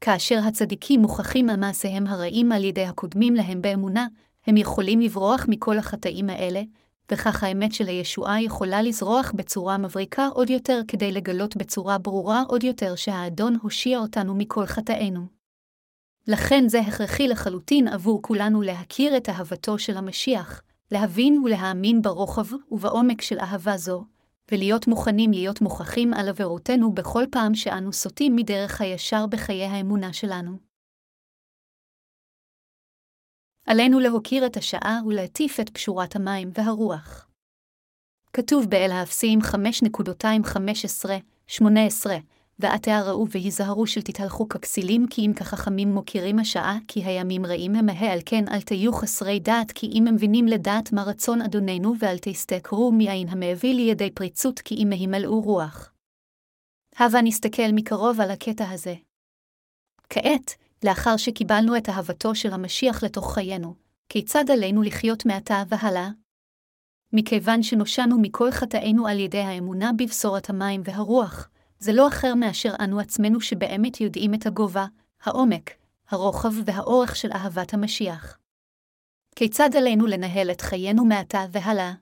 כאשר הצדיקים מוכחים על מעשיהם הרעים על ידי הקודמים להם באמונה, הם יכולים לברוח מכל החטאים האלה, וכך האמת של הישועה יכולה לזרוח בצורה מבריקה עוד יותר כדי לגלות בצורה ברורה עוד יותר שהאדון הושיע אותנו מכל חטאינו. לכן זה הכרחי לחלוטין עבור כולנו להכיר את אהבתו של המשיח, להבין ולהאמין ברוחב ובעומק של אהבה זו, ולהיות מוכנים להיות מוכחים על עבירותינו בכל פעם שאנו סוטים מדרך הישר בחיי האמונה שלנו. עלינו להוקיר את השעה ולהטיף את פשורת המים והרוח. כתוב באל האפסים 5.215-18, ועתה ראו והיזהרו של תתהלכו ככסילים, כי אם כחכמים מוקירים השעה, כי הימים רעים הם מהה, על כן אל תהיו חסרי דעת, כי אם הם מבינים לדעת מה רצון אדוננו, ואל תסתכרו מיין המביא לידי פריצות, כי אם הימלאו רוח. הבה נסתכל מקרוב על הקטע הזה. כעת, לאחר שקיבלנו את אהבתו של המשיח לתוך חיינו, כיצד עלינו לחיות מעתה והלאה? מכיוון שנושענו מכל חטאינו על ידי האמונה בבשורת המים והרוח, זה לא אחר מאשר אנו עצמנו שבאמת יודעים את הגובה, העומק, הרוחב והאורך של אהבת המשיח. כיצד עלינו לנהל את חיינו מעתה והלאה?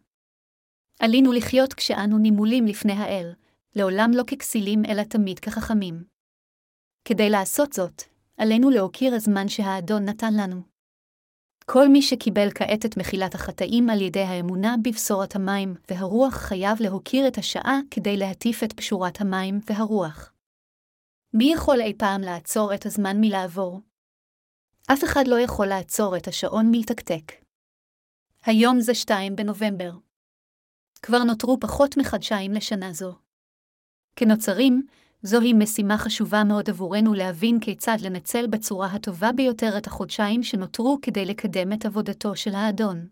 עלינו לחיות כשאנו נימולים לפני האל, לעולם לא ככסילים אלא תמיד כחכמים. כדי לעשות זאת, עלינו להוקיר הזמן שהאדון נתן לנו. כל מי שקיבל כעת את מחילת החטאים על ידי האמונה בבשורת המים והרוח חייב להוקיר את השעה כדי להטיף את פשורת המים והרוח. מי יכול אי פעם לעצור את הזמן מלעבור? אף אחד לא יכול לעצור את השעון מלתקתק. היום זה 2 בנובמבר. כבר נותרו פחות מחדשיים לשנה זו. כנוצרים, זוהי משימה חשובה מאוד עבורנו להבין כיצד לנצל בצורה הטובה ביותר את החודשיים שנותרו כדי לקדם את עבודתו של האדון.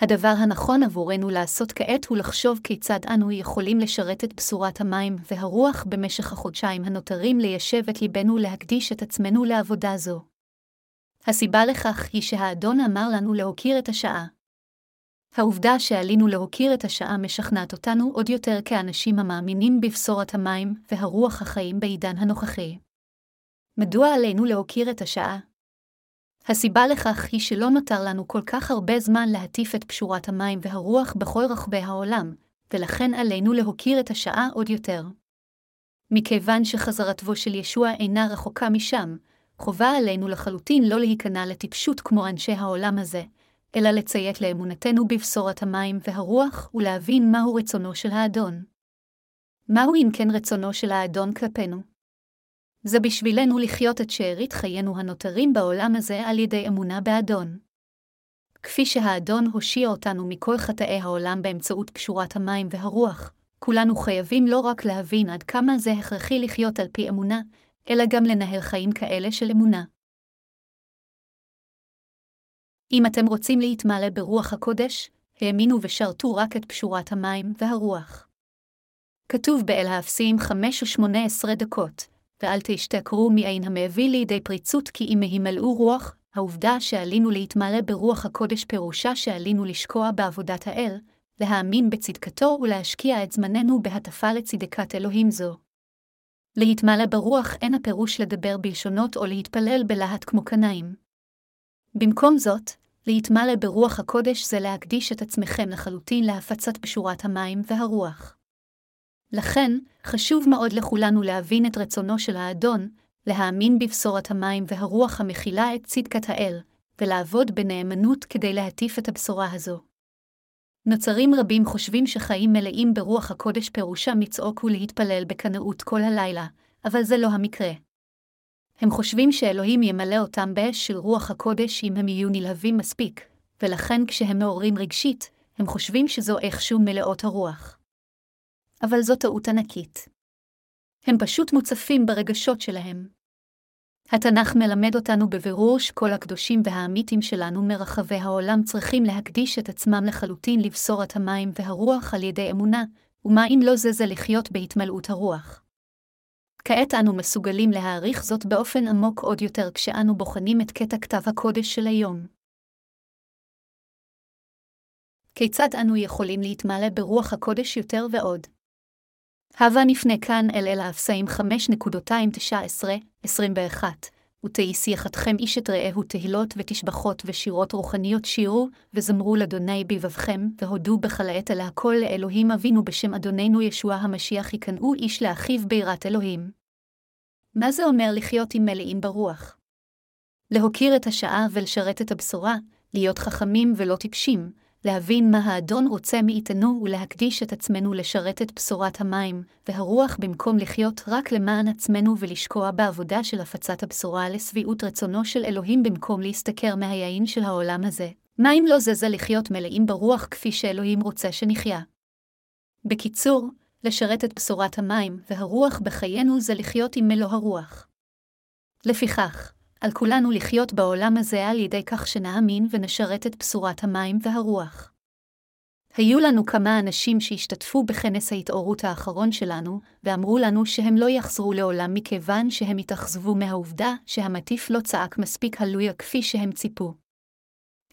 הדבר הנכון עבורנו לעשות כעת הוא לחשוב כיצד אנו יכולים לשרת את בשורת המים והרוח במשך החודשיים הנותרים ליישב את ליבנו להקדיש את עצמנו לעבודה זו. הסיבה לכך היא שהאדון אמר לנו להוקיר את השעה. העובדה שעלינו להוקיר את השעה משכנעת אותנו עוד יותר כאנשים המאמינים בבשורת המים והרוח החיים בעידן הנוכחי. מדוע עלינו להוקיר את השעה? הסיבה לכך היא שלא נותר לנו כל כך הרבה זמן להטיף את פשורת המים והרוח בכל רחבי העולם, ולכן עלינו להוקיר את השעה עוד יותר. מכיוון שחזרתו של ישוע אינה רחוקה משם, חובה עלינו לחלוטין לא להיכנע לטיפשות כמו אנשי העולם הזה, אלא לציית לאמונתנו בבשורת המים והרוח ולהבין מהו רצונו של האדון. מהו אם כן רצונו של האדון כלפינו? זה בשבילנו לחיות את שארית חיינו הנותרים בעולם הזה על ידי אמונה באדון. כפי שהאדון הושיע אותנו מכל חטאי העולם באמצעות קשורת המים והרוח, כולנו חייבים לא רק להבין עד כמה זה הכרחי לחיות על פי אמונה, אלא גם לנהל חיים כאלה של אמונה. אם אתם רוצים להתמלא ברוח הקודש, האמינו ושרתו רק את פשורת המים והרוח. כתוב באל חמש ושמונה עשרה דקות, ואל תשתכרו מעין המביא לידי פריצות כי אם הימלאו רוח, העובדה שעלינו להתמלא ברוח הקודש פירושה שעלינו לשקוע בעבודת האל, להאמין בצדקתו ולהשקיע את זמננו בהטפה לצדקת אלוהים זו. להתמלא ברוח אין הפירוש לדבר בלשונות או להתפלל בלהט כמו קנאים. במקום זאת, להתמלא ברוח הקודש זה להקדיש את עצמכם לחלוטין להפצת פשורת המים והרוח. לכן, חשוב מאוד לכולנו להבין את רצונו של האדון, להאמין בבשורת המים והרוח המכילה את צדקת האל, ולעבוד בנאמנות כדי להטיף את הבשורה הזו. נוצרים רבים חושבים שחיים מלאים ברוח הקודש פירושם לצעוק ולהתפלל בקנאות כל הלילה, אבל זה לא המקרה. הם חושבים שאלוהים ימלא אותם באש של רוח הקודש אם הם יהיו נלהבים מספיק, ולכן כשהם מעוררים רגשית, הם חושבים שזו איכשהו מלאות הרוח. אבל זו טעות ענקית. הם פשוט מוצפים ברגשות שלהם. התנ"ך מלמד אותנו בבירור שכל הקדושים והאמיתים שלנו מרחבי העולם צריכים להקדיש את עצמם לחלוטין לבשורת המים והרוח על ידי אמונה, ומה אם לא זה זה לחיות בהתמלאות הרוח. כעת אנו מסוגלים להעריך זאת באופן עמוק עוד יותר כשאנו בוחנים את קטע כתב הקודש של היום. כיצד אנו יכולים להתמלא ברוח הקודש יותר ועוד? הווה נפנה כאן אל אל האפסאים 5.219-21, ותהי שיחתכם איש את רעהו תהילות ותשבחות ושירות רוחניות שירו, וזמרו לאדוני בבבכם, והודו בחלאת אל הכל לאלוהים אבינו בשם אדוננו ישוע המשיח יקנאו איש לאחיו ביראת אלוהים. מה זה אומר לחיות עם מלאים ברוח? להוקיר את השעה ולשרת את הבשורה, להיות חכמים ולא טיפשים, להבין מה האדון רוצה מאיתנו ולהקדיש את עצמנו לשרת את בשורת המים, והרוח במקום לחיות רק למען עצמנו ולשקוע בעבודה של הפצת הבשורה לשביעות רצונו של אלוהים במקום להשתכר מהיין של העולם הזה. מה אם לא זה זה לחיות מלאים ברוח כפי שאלוהים רוצה שנחיה? בקיצור, לשרת את בשורת המים והרוח בחיינו זה לחיות עם מלוא הרוח. לפיכך, על כולנו לחיות בעולם הזה על ידי כך שנאמין ונשרת את בשורת המים והרוח. היו לנו כמה אנשים שהשתתפו בכנס ההתעוררות האחרון שלנו, ואמרו לנו שהם לא יחזרו לעולם מכיוון שהם התאכזבו מהעובדה שהמטיף לא צעק מספיק הלויה כפי שהם ציפו.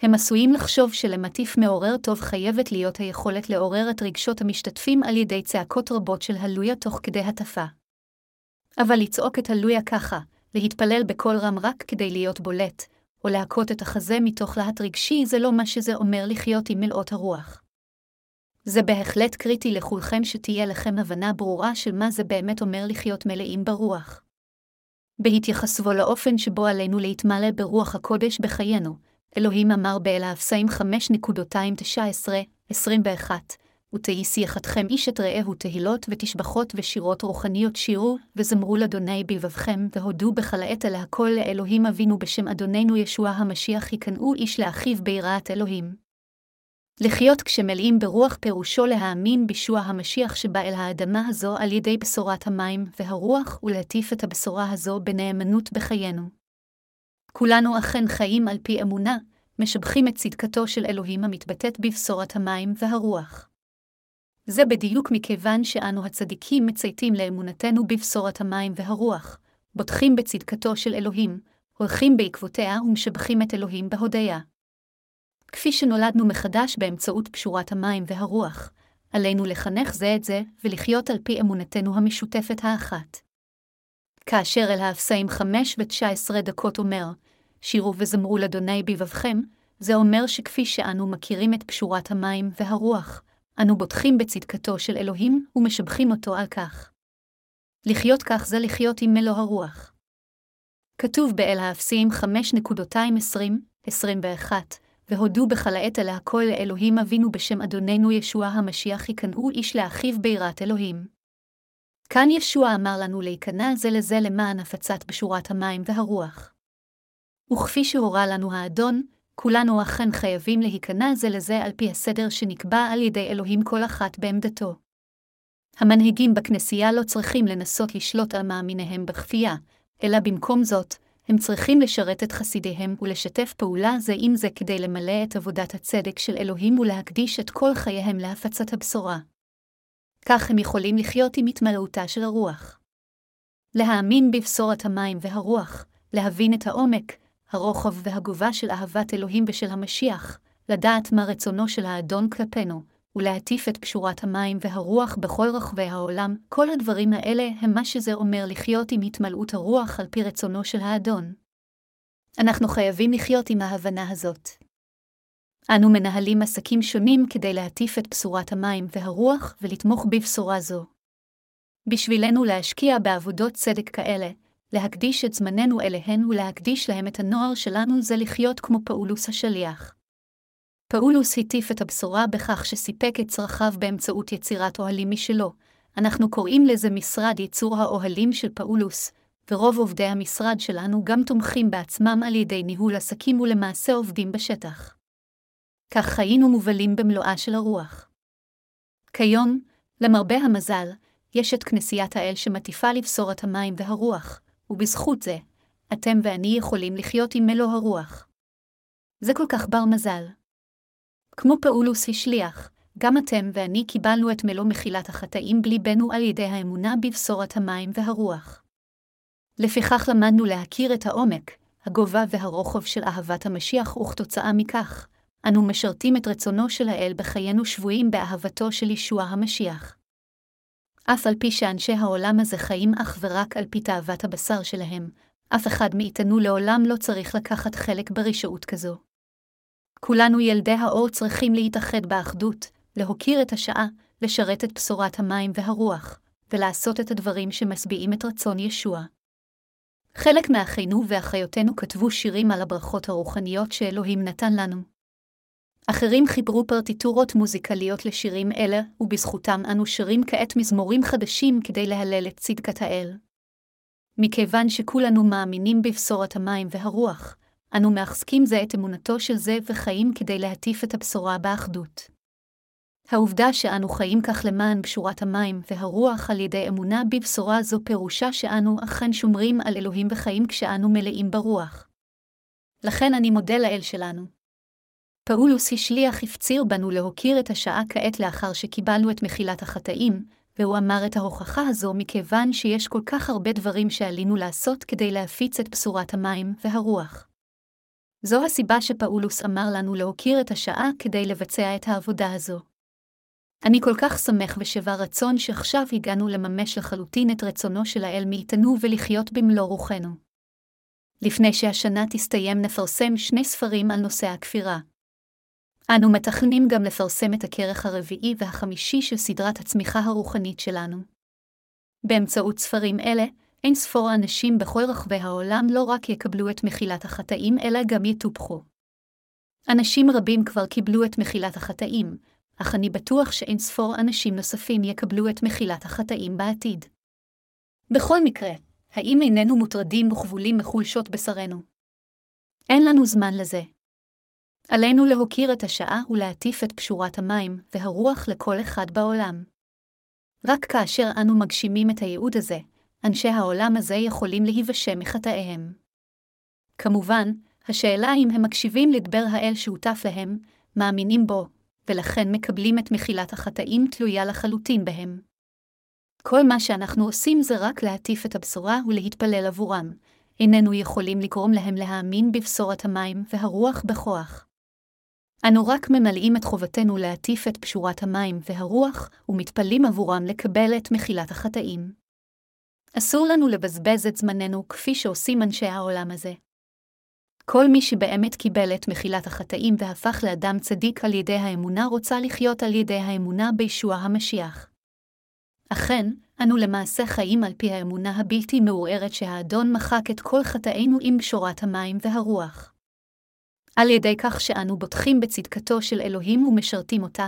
הם עשויים לחשוב שלמטיף מעורר טוב חייבת להיות היכולת לעורר את רגשות המשתתפים על ידי צעקות רבות של הלויה תוך כדי הטפה. אבל לצעוק את הלויה ככה, להתפלל בקול רם רק כדי להיות בולט, או להכות את החזה מתוך להט רגשי זה לא מה שזה אומר לחיות עם מלאות הרוח. זה בהחלט קריטי לכולכם שתהיה לכם הבנה ברורה של מה זה באמת אומר לחיות מלאים ברוח. בהתייחסו לאופן שבו עלינו להתמלא ברוח הקודש בחיינו, אלוהים אמר באל האפסאים 5.219-21, ותהי שיחתכם איש את רעהו תהילות ותשבחות ושירות רוחניות שירו, וזמרו לאדוני בלבבכם, והודו בכל העת על הכל לאלוהים אבינו בשם אדוננו ישוע המשיח ייכנעו איש לאחיו ביראת אלוהים. לחיות כשמלאים ברוח פירושו להאמין בישוע המשיח שבא אל האדמה הזו על ידי בשורת המים והרוח, ולהטיף את הבשורה הזו בנאמנות בחיינו. כולנו אכן חיים על פי אמונה, משבחים את צדקתו של אלוהים המתבטאת בבשורת המים והרוח. זה בדיוק מכיוון שאנו הצדיקים מצייתים לאמונתנו בבשורת המים והרוח, בוטחים בצדקתו של אלוהים, הולכים בעקבותיה ומשבחים את אלוהים בהודיה. כפי שנולדנו מחדש באמצעות פשורת המים והרוח, עלינו לחנך זה את זה ולחיות על פי אמונתנו המשותפת האחת. כאשר אל האפסאים חמש ותשע עשרה דקות אומר, שירו וזמרו לאדוני בבבכם, זה אומר שכפי שאנו מכירים את פשורת המים והרוח, אנו בוטחים בצדקתו של אלוהים ומשבחים אותו על כך. לחיות כך זה לחיות עם מלוא הרוח. כתוב באל האפסיים 5.220-21, והודו בכל העת על הכל לאלוהים אבינו בשם אדוננו ישוע המשיח ייכנעו איש לאחיו ביראת אלוהים. כאן ישוע אמר לנו להיכנע זה לזה למען הפצת בשורת המים והרוח. וכפי שהורה לנו האדון, כולנו אכן חייבים להיכנע זה לזה על פי הסדר שנקבע על ידי אלוהים כל אחת בעמדתו. המנהיגים בכנסייה לא צריכים לנסות לשלוט על מאמיניהם בכפייה, אלא במקום זאת, הם צריכים לשרת את חסידיהם ולשתף פעולה זה עם זה כדי למלא את עבודת הצדק של אלוהים ולהקדיש את כל חייהם להפצת הבשורה. כך הם יכולים לחיות עם התמלאותה של הרוח. להאמין בבשורת המים והרוח, להבין את העומק, הרוחב והגובה של אהבת אלוהים ושל המשיח, לדעת מה רצונו של האדון כלפינו, ולהטיף את קשורת המים והרוח בכל רחבי העולם, כל הדברים האלה הם מה שזה אומר לחיות עם התמלאות הרוח על פי רצונו של האדון. אנחנו חייבים לחיות עם ההבנה הזאת. אנו מנהלים עסקים שונים כדי להטיף את בשורת המים והרוח ולתמוך בבשורה זו. בשבילנו להשקיע בעבודות צדק כאלה, להקדיש את זמננו אליהן ולהקדיש להם את הנוער שלנו זה לחיות כמו פאולוס השליח. פאולוס הטיף את הבשורה בכך שסיפק את צרכיו באמצעות יצירת אוהלים משלו. אנחנו קוראים לזה משרד ייצור האוהלים של פאולוס, ורוב עובדי המשרד שלנו גם תומכים בעצמם על ידי ניהול עסקים ולמעשה עובדים בשטח. כך חיינו מובלים במלואה של הרוח. כיום, למרבה המזל, יש את כנסיית האל שמטיפה לבשורת המים והרוח, ובזכות זה, אתם ואני יכולים לחיות עם מלוא הרוח. זה כל כך בר מזל. כמו פאולוס השליח, גם אתם ואני קיבלנו את מלוא מחילת החטאים בליבנו על ידי האמונה בבשורת המים והרוח. לפיכך למדנו להכיר את העומק, הגובה והרוחב של אהבת המשיח, וכתוצאה מכך, אנו משרתים את רצונו של האל בחיינו שבויים באהבתו של ישוע המשיח. אף על פי שאנשי העולם הזה חיים אך ורק על פי תאוות הבשר שלהם, אף אחד מאיתנו לעולם לא צריך לקחת חלק ברשעות כזו. כולנו ילדי האור צריכים להתאחד באחדות, להוקיר את השעה, לשרת את בשורת המים והרוח, ולעשות את הדברים שמשביעים את רצון ישוע. חלק מאחינו ואחיותינו כתבו שירים על הברכות הרוחניות שאלוהים נתן לנו. אחרים חיברו פרטיטורות מוזיקליות לשירים אלה, ובזכותם אנו שרים כעת מזמורים חדשים כדי להלל את צדקת האל. מכיוון שכולנו מאמינים בבשורת המים והרוח, אנו מחזקים זה את אמונתו של זה וחיים כדי להטיף את הבשורה באחדות. העובדה שאנו חיים כך למען בשורת המים והרוח על ידי אמונה בבשורה זו פירושה שאנו אכן שומרים על אלוהים וחיים כשאנו מלאים ברוח. לכן אני מודה לאל שלנו. פאולוס השליח הפציר בנו להוקיר את השעה כעת לאחר שקיבלנו את מחילת החטאים, והוא אמר את ההוכחה הזו מכיוון שיש כל כך הרבה דברים שעלינו לעשות כדי להפיץ את בשורת המים והרוח. זו הסיבה שפאולוס אמר לנו להוקיר את השעה כדי לבצע את העבודה הזו. אני כל כך שמח ושבע רצון שעכשיו הגענו לממש לחלוטין את רצונו של האל מאיתנו ולחיות במלוא רוחנו. לפני שהשנה תסתיים נפרסם שני ספרים על נושא הכפירה. אנו מתכננים גם לפרסם את הכרך הרביעי והחמישי של סדרת הצמיחה הרוחנית שלנו. באמצעות ספרים אלה, אין ספור אנשים בכל רחבי העולם לא רק יקבלו את מחילת החטאים, אלא גם יטופחו. אנשים רבים כבר קיבלו את מחילת החטאים, אך אני בטוח שאין ספור אנשים נוספים יקבלו את מחילת החטאים בעתיד. בכל מקרה, האם איננו מוטרדים וכבולים מחולשות בשרנו? אין לנו זמן לזה. עלינו להוקיר את השעה ולהטיף את פשורת המים והרוח לכל אחד בעולם. רק כאשר אנו מגשימים את הייעוד הזה, אנשי העולם הזה יכולים להיוושע מחטאיהם. כמובן, השאלה אם הם מקשיבים לדבר האל שהותף להם, מאמינים בו, ולכן מקבלים את מחילת החטאים תלויה לחלוטין בהם. כל מה שאנחנו עושים זה רק להטיף את הבשורה ולהתפלל עבורם, איננו יכולים לגרום להם להאמין בבשורת המים והרוח בכוח. אנו רק ממלאים את חובתנו להטיף את פשורת המים והרוח, ומתפללים עבורם לקבל את מחילת החטאים. אסור לנו לבזבז את זמננו כפי שעושים אנשי העולם הזה. כל מי שבאמת קיבל את מחילת החטאים והפך לאדם צדיק על ידי האמונה רוצה לחיות על ידי האמונה בישוע המשיח. אכן, אנו למעשה חיים על פי האמונה הבלתי מעורערת שהאדון מחק את כל חטאינו עם בשורת המים והרוח. על ידי כך שאנו בוטחים בצדקתו של אלוהים ומשרתים אותה,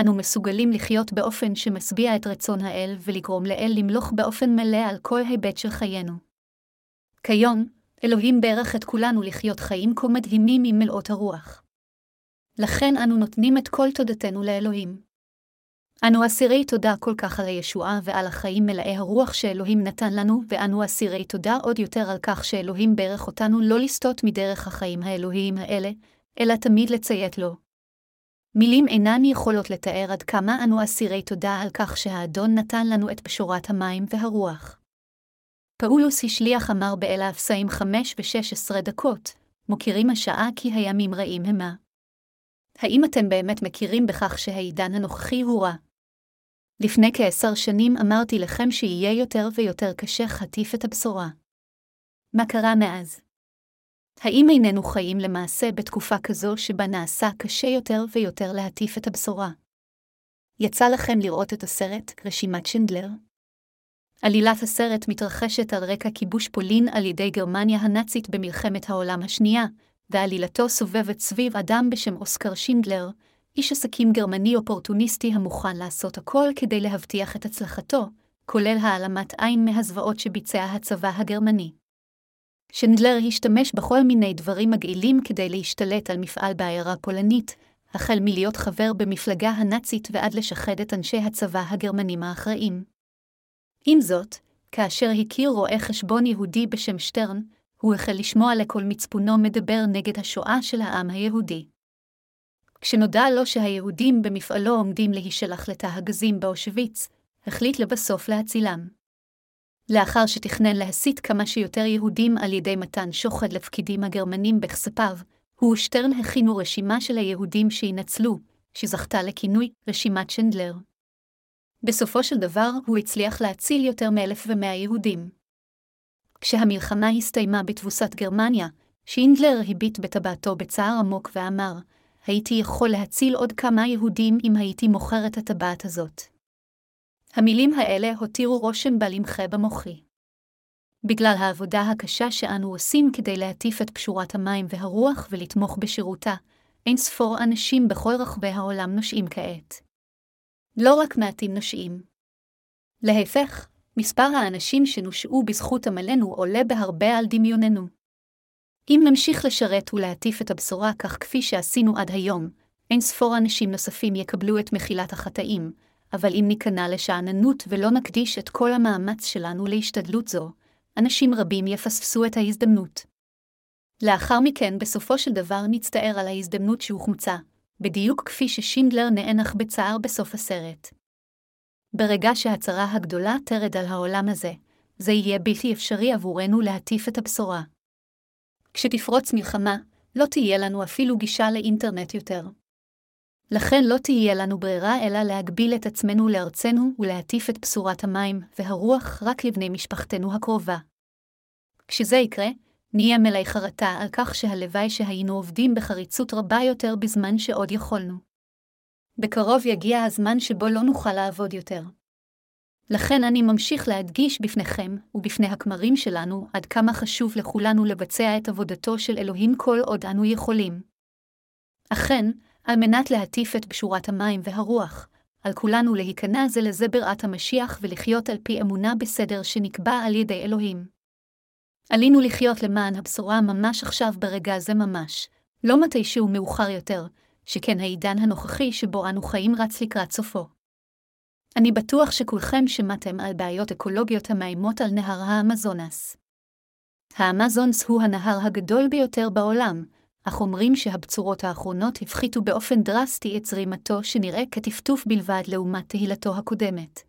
אנו מסוגלים לחיות באופן שמשביע את רצון האל ולגרום לאל למלוך באופן מלא על כל היבט של חיינו. כיום, אלוהים ברך את כולנו לחיות חיים כה מדהימים עם מלאות הרוח. לכן אנו נותנים את כל תודתנו לאלוהים. אנו אסירי תודה כל כך על הישועה ועל החיים מלאי הרוח שאלוהים נתן לנו, ואנו אסירי תודה עוד יותר על כך שאלוהים ברך אותנו לא לסטות מדרך החיים האלוהיים האלה, אלא תמיד לציית לו. מילים אינן יכולות לתאר עד כמה אנו אסירי תודה על כך שהאדון נתן לנו את בשורת המים והרוח. פאולוס השליח אמר באלה אפסאים חמש ושש עשרה דקות, מוכירים השעה כי הימים רעים המה. האם אתם באמת מכירים בכך שהעידן הנוכחי הוא רע? לפני כעשר שנים אמרתי לכם שיהיה יותר ויותר קשה חטיף את הבשורה. מה קרה מאז? האם איננו חיים למעשה בתקופה כזו שבה נעשה קשה יותר ויותר להטיף את הבשורה? יצא לכם לראות את הסרט רשימת שנדלר? עלילת הסרט מתרחשת על רקע כיבוש פולין על ידי גרמניה הנאצית במלחמת העולם השנייה, ועלילתו סובבת סביב אדם בשם אוסקר שינדלר, איש עסקים גרמני אופורטוניסטי המוכן לעשות הכל כדי להבטיח את הצלחתו, כולל העלמת עין מהזוועות שביצע הצבא הגרמני. שנדלר השתמש בכל מיני דברים מגעילים כדי להשתלט על מפעל בעיירה פולנית, החל מלהיות חבר במפלגה הנאצית ועד לשחד את אנשי הצבא הגרמנים האחראים. עם זאת, כאשר הכיר רואה חשבון יהודי בשם שטרן, הוא החל לשמוע לכל מצפונו מדבר נגד השואה של העם היהודי. כשנודע לו שהיהודים במפעלו עומדים להישלח לתא הגזים באושוויץ, החליט לבסוף להצילם. לאחר שתכנן להסית כמה שיותר יהודים על ידי מתן שוחד לפקידים הגרמנים בכספיו, הוא ושטרן הכינו רשימה של היהודים שינצלו, שזכתה לכינוי רשימת שנדלר. בסופו של דבר הוא הצליח להציל יותר מאלף ומאה יהודים. כשהמלחמה הסתיימה בתבוסת גרמניה, שינדלר הביט בטבעתו בצער עמוק ואמר, הייתי יכול להציל עוד כמה יהודים אם הייתי מוכר את הטבעת הזאת. המילים האלה הותירו רושם בל ימחה במוחי. בגלל העבודה הקשה שאנו עושים כדי להטיף את פשורת המים והרוח ולתמוך בשירותה, אין ספור אנשים בכל רחבי העולם נושעים כעת. לא רק מעטים נושעים. להפך, מספר האנשים שנושעו בזכות עמלנו עולה בהרבה על דמיוננו. אם נמשיך לשרת ולהטיף את הבשורה כך כפי שעשינו עד היום, אין ספור אנשים נוספים יקבלו את מחילת החטאים, אבל אם ניכנע לשאננות ולא נקדיש את כל המאמץ שלנו להשתדלות זו, אנשים רבים יפספסו את ההזדמנות. לאחר מכן, בסופו של דבר נצטער על ההזדמנות שהוחמצה, בדיוק כפי ששינדלר נאנח בצער בסוף הסרט. ברגע שהצרה הגדולה תרד על העולם הזה, זה יהיה בלתי אפשרי עבורנו להטיף את הבשורה. כשתפרוץ מלחמה, לא תהיה לנו אפילו גישה לאינטרנט יותר. לכן לא תהיה לנו ברירה אלא להגביל את עצמנו לארצנו ולהטיף את בשורת המים והרוח רק לבני משפחתנו הקרובה. כשזה יקרה, נהיה מלאי חרטה על כך שהלוואי שהיינו עובדים בחריצות רבה יותר בזמן שעוד יכולנו. בקרוב יגיע הזמן שבו לא נוכל לעבוד יותר. לכן אני ממשיך להדגיש בפניכם ובפני הכמרים שלנו עד כמה חשוב לכולנו לבצע את עבודתו של אלוהים כל עוד אנו יכולים. אכן, על מנת להטיף את בשורת המים והרוח, על כולנו להיכנע זה לזה ברעת המשיח ולחיות על פי אמונה בסדר שנקבע על ידי אלוהים. עלינו לחיות למען הבשורה ממש עכשיו ברגע זה ממש, לא מתישהו מאוחר יותר, שכן העידן הנוכחי שבו אנו חיים רץ לקראת סופו. אני בטוח שכולכם שמעתם על בעיות אקולוגיות המאיימות על נהר האמזונס. האמזונס הוא הנהר הגדול ביותר בעולם, אך אומרים שהבצורות האחרונות הפחיתו באופן דרסטי את זרימתו שנראה כטפטוף בלבד לעומת תהילתו הקודמת.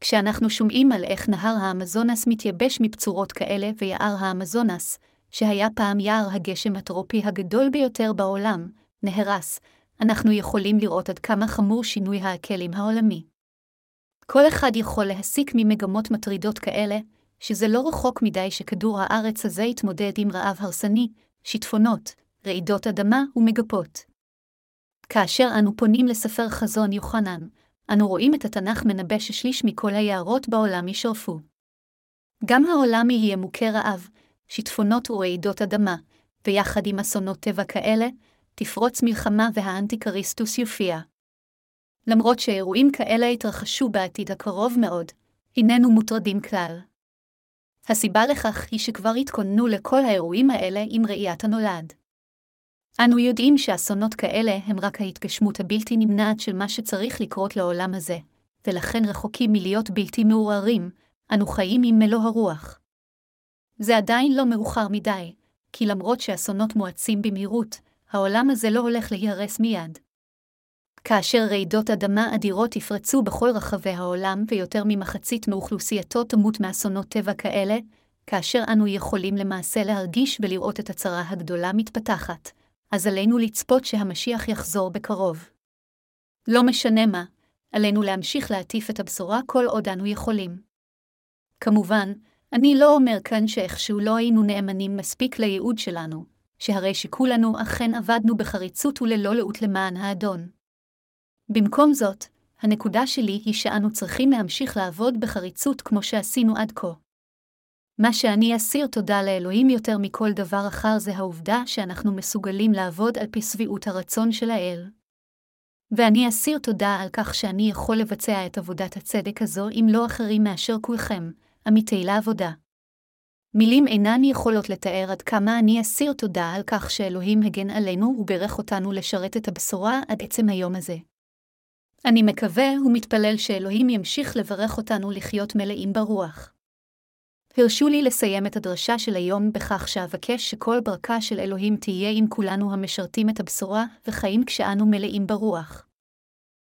כשאנחנו שומעים על איך נהר האמזונס מתייבש מבצורות כאלה ויער האמזונס, שהיה פעם יער הגשם הטרופי הגדול ביותר בעולם, נהרס, אנחנו יכולים לראות עד כמה חמור שינוי האקלים העולמי. כל אחד יכול להסיק ממגמות מטרידות כאלה, שזה לא רחוק מדי שכדור הארץ הזה יתמודד עם רעב הרסני, שיטפונות, רעידות אדמה ומגפות. כאשר אנו פונים לספר חזון יוחנן, אנו רואים את התנ"ך מנבא ששליש מכל היערות בעולם ישרפו. גם העולם יהיה מוכה רעב, שיטפונות ורעידות אדמה, ויחד עם אסונות טבע כאלה, תפרוץ מלחמה והאנטיקריסטוס יופיע. למרות שאירועים כאלה יתרחשו בעתיד הקרוב מאוד, איננו מוטרדים כלל. הסיבה לכך היא שכבר התכוננו לכל האירועים האלה עם ראיית הנולד. אנו יודעים שאסונות כאלה הם רק ההתגשמות הבלתי נמנעת של מה שצריך לקרות לעולם הזה, ולכן רחוקים מלהיות בלתי מעורערים, אנו חיים עם מלוא הרוח. זה עדיין לא מאוחר מדי, כי למרות שאסונות מואצים במהירות, העולם הזה לא הולך להיהרס מיד. כאשר רעידות אדמה אדירות יפרצו בכל רחבי העולם ויותר ממחצית מאוכלוסייתו תמות מאסונות טבע כאלה, כאשר אנו יכולים למעשה להרגיש ולראות את הצרה הגדולה מתפתחת, אז עלינו לצפות שהמשיח יחזור בקרוב. לא משנה מה, עלינו להמשיך להטיף את הבשורה כל עוד אנו יכולים. כמובן, אני לא אומר כאן שאיכשהו לא היינו נאמנים מספיק לייעוד שלנו, שהרי שכולנו אכן עבדנו בחריצות וללא לאות למען האדון. במקום זאת, הנקודה שלי היא שאנו צריכים להמשיך לעבוד בחריצות כמו שעשינו עד כה. מה שאני אסיר תודה לאלוהים יותר מכל דבר אחר זה העובדה שאנחנו מסוגלים לעבוד על פי שביעות הרצון של האל. ואני אסיר תודה על כך שאני יכול לבצע את עבודת הצדק הזו אם לא אחרים מאשר כולכם, עמיתי לעבודה. מילים אינן יכולות לתאר עד כמה אני אסיר תודה על כך שאלוהים הגן עלינו וברך אותנו לשרת את הבשורה עד עצם היום הזה. אני מקווה ומתפלל שאלוהים ימשיך לברך אותנו לחיות מלאים ברוח. הרשו לי לסיים את הדרשה של היום בכך שאבקש שכל ברכה של אלוהים תהיה עם כולנו המשרתים את הבשורה וחיים כשאנו מלאים ברוח.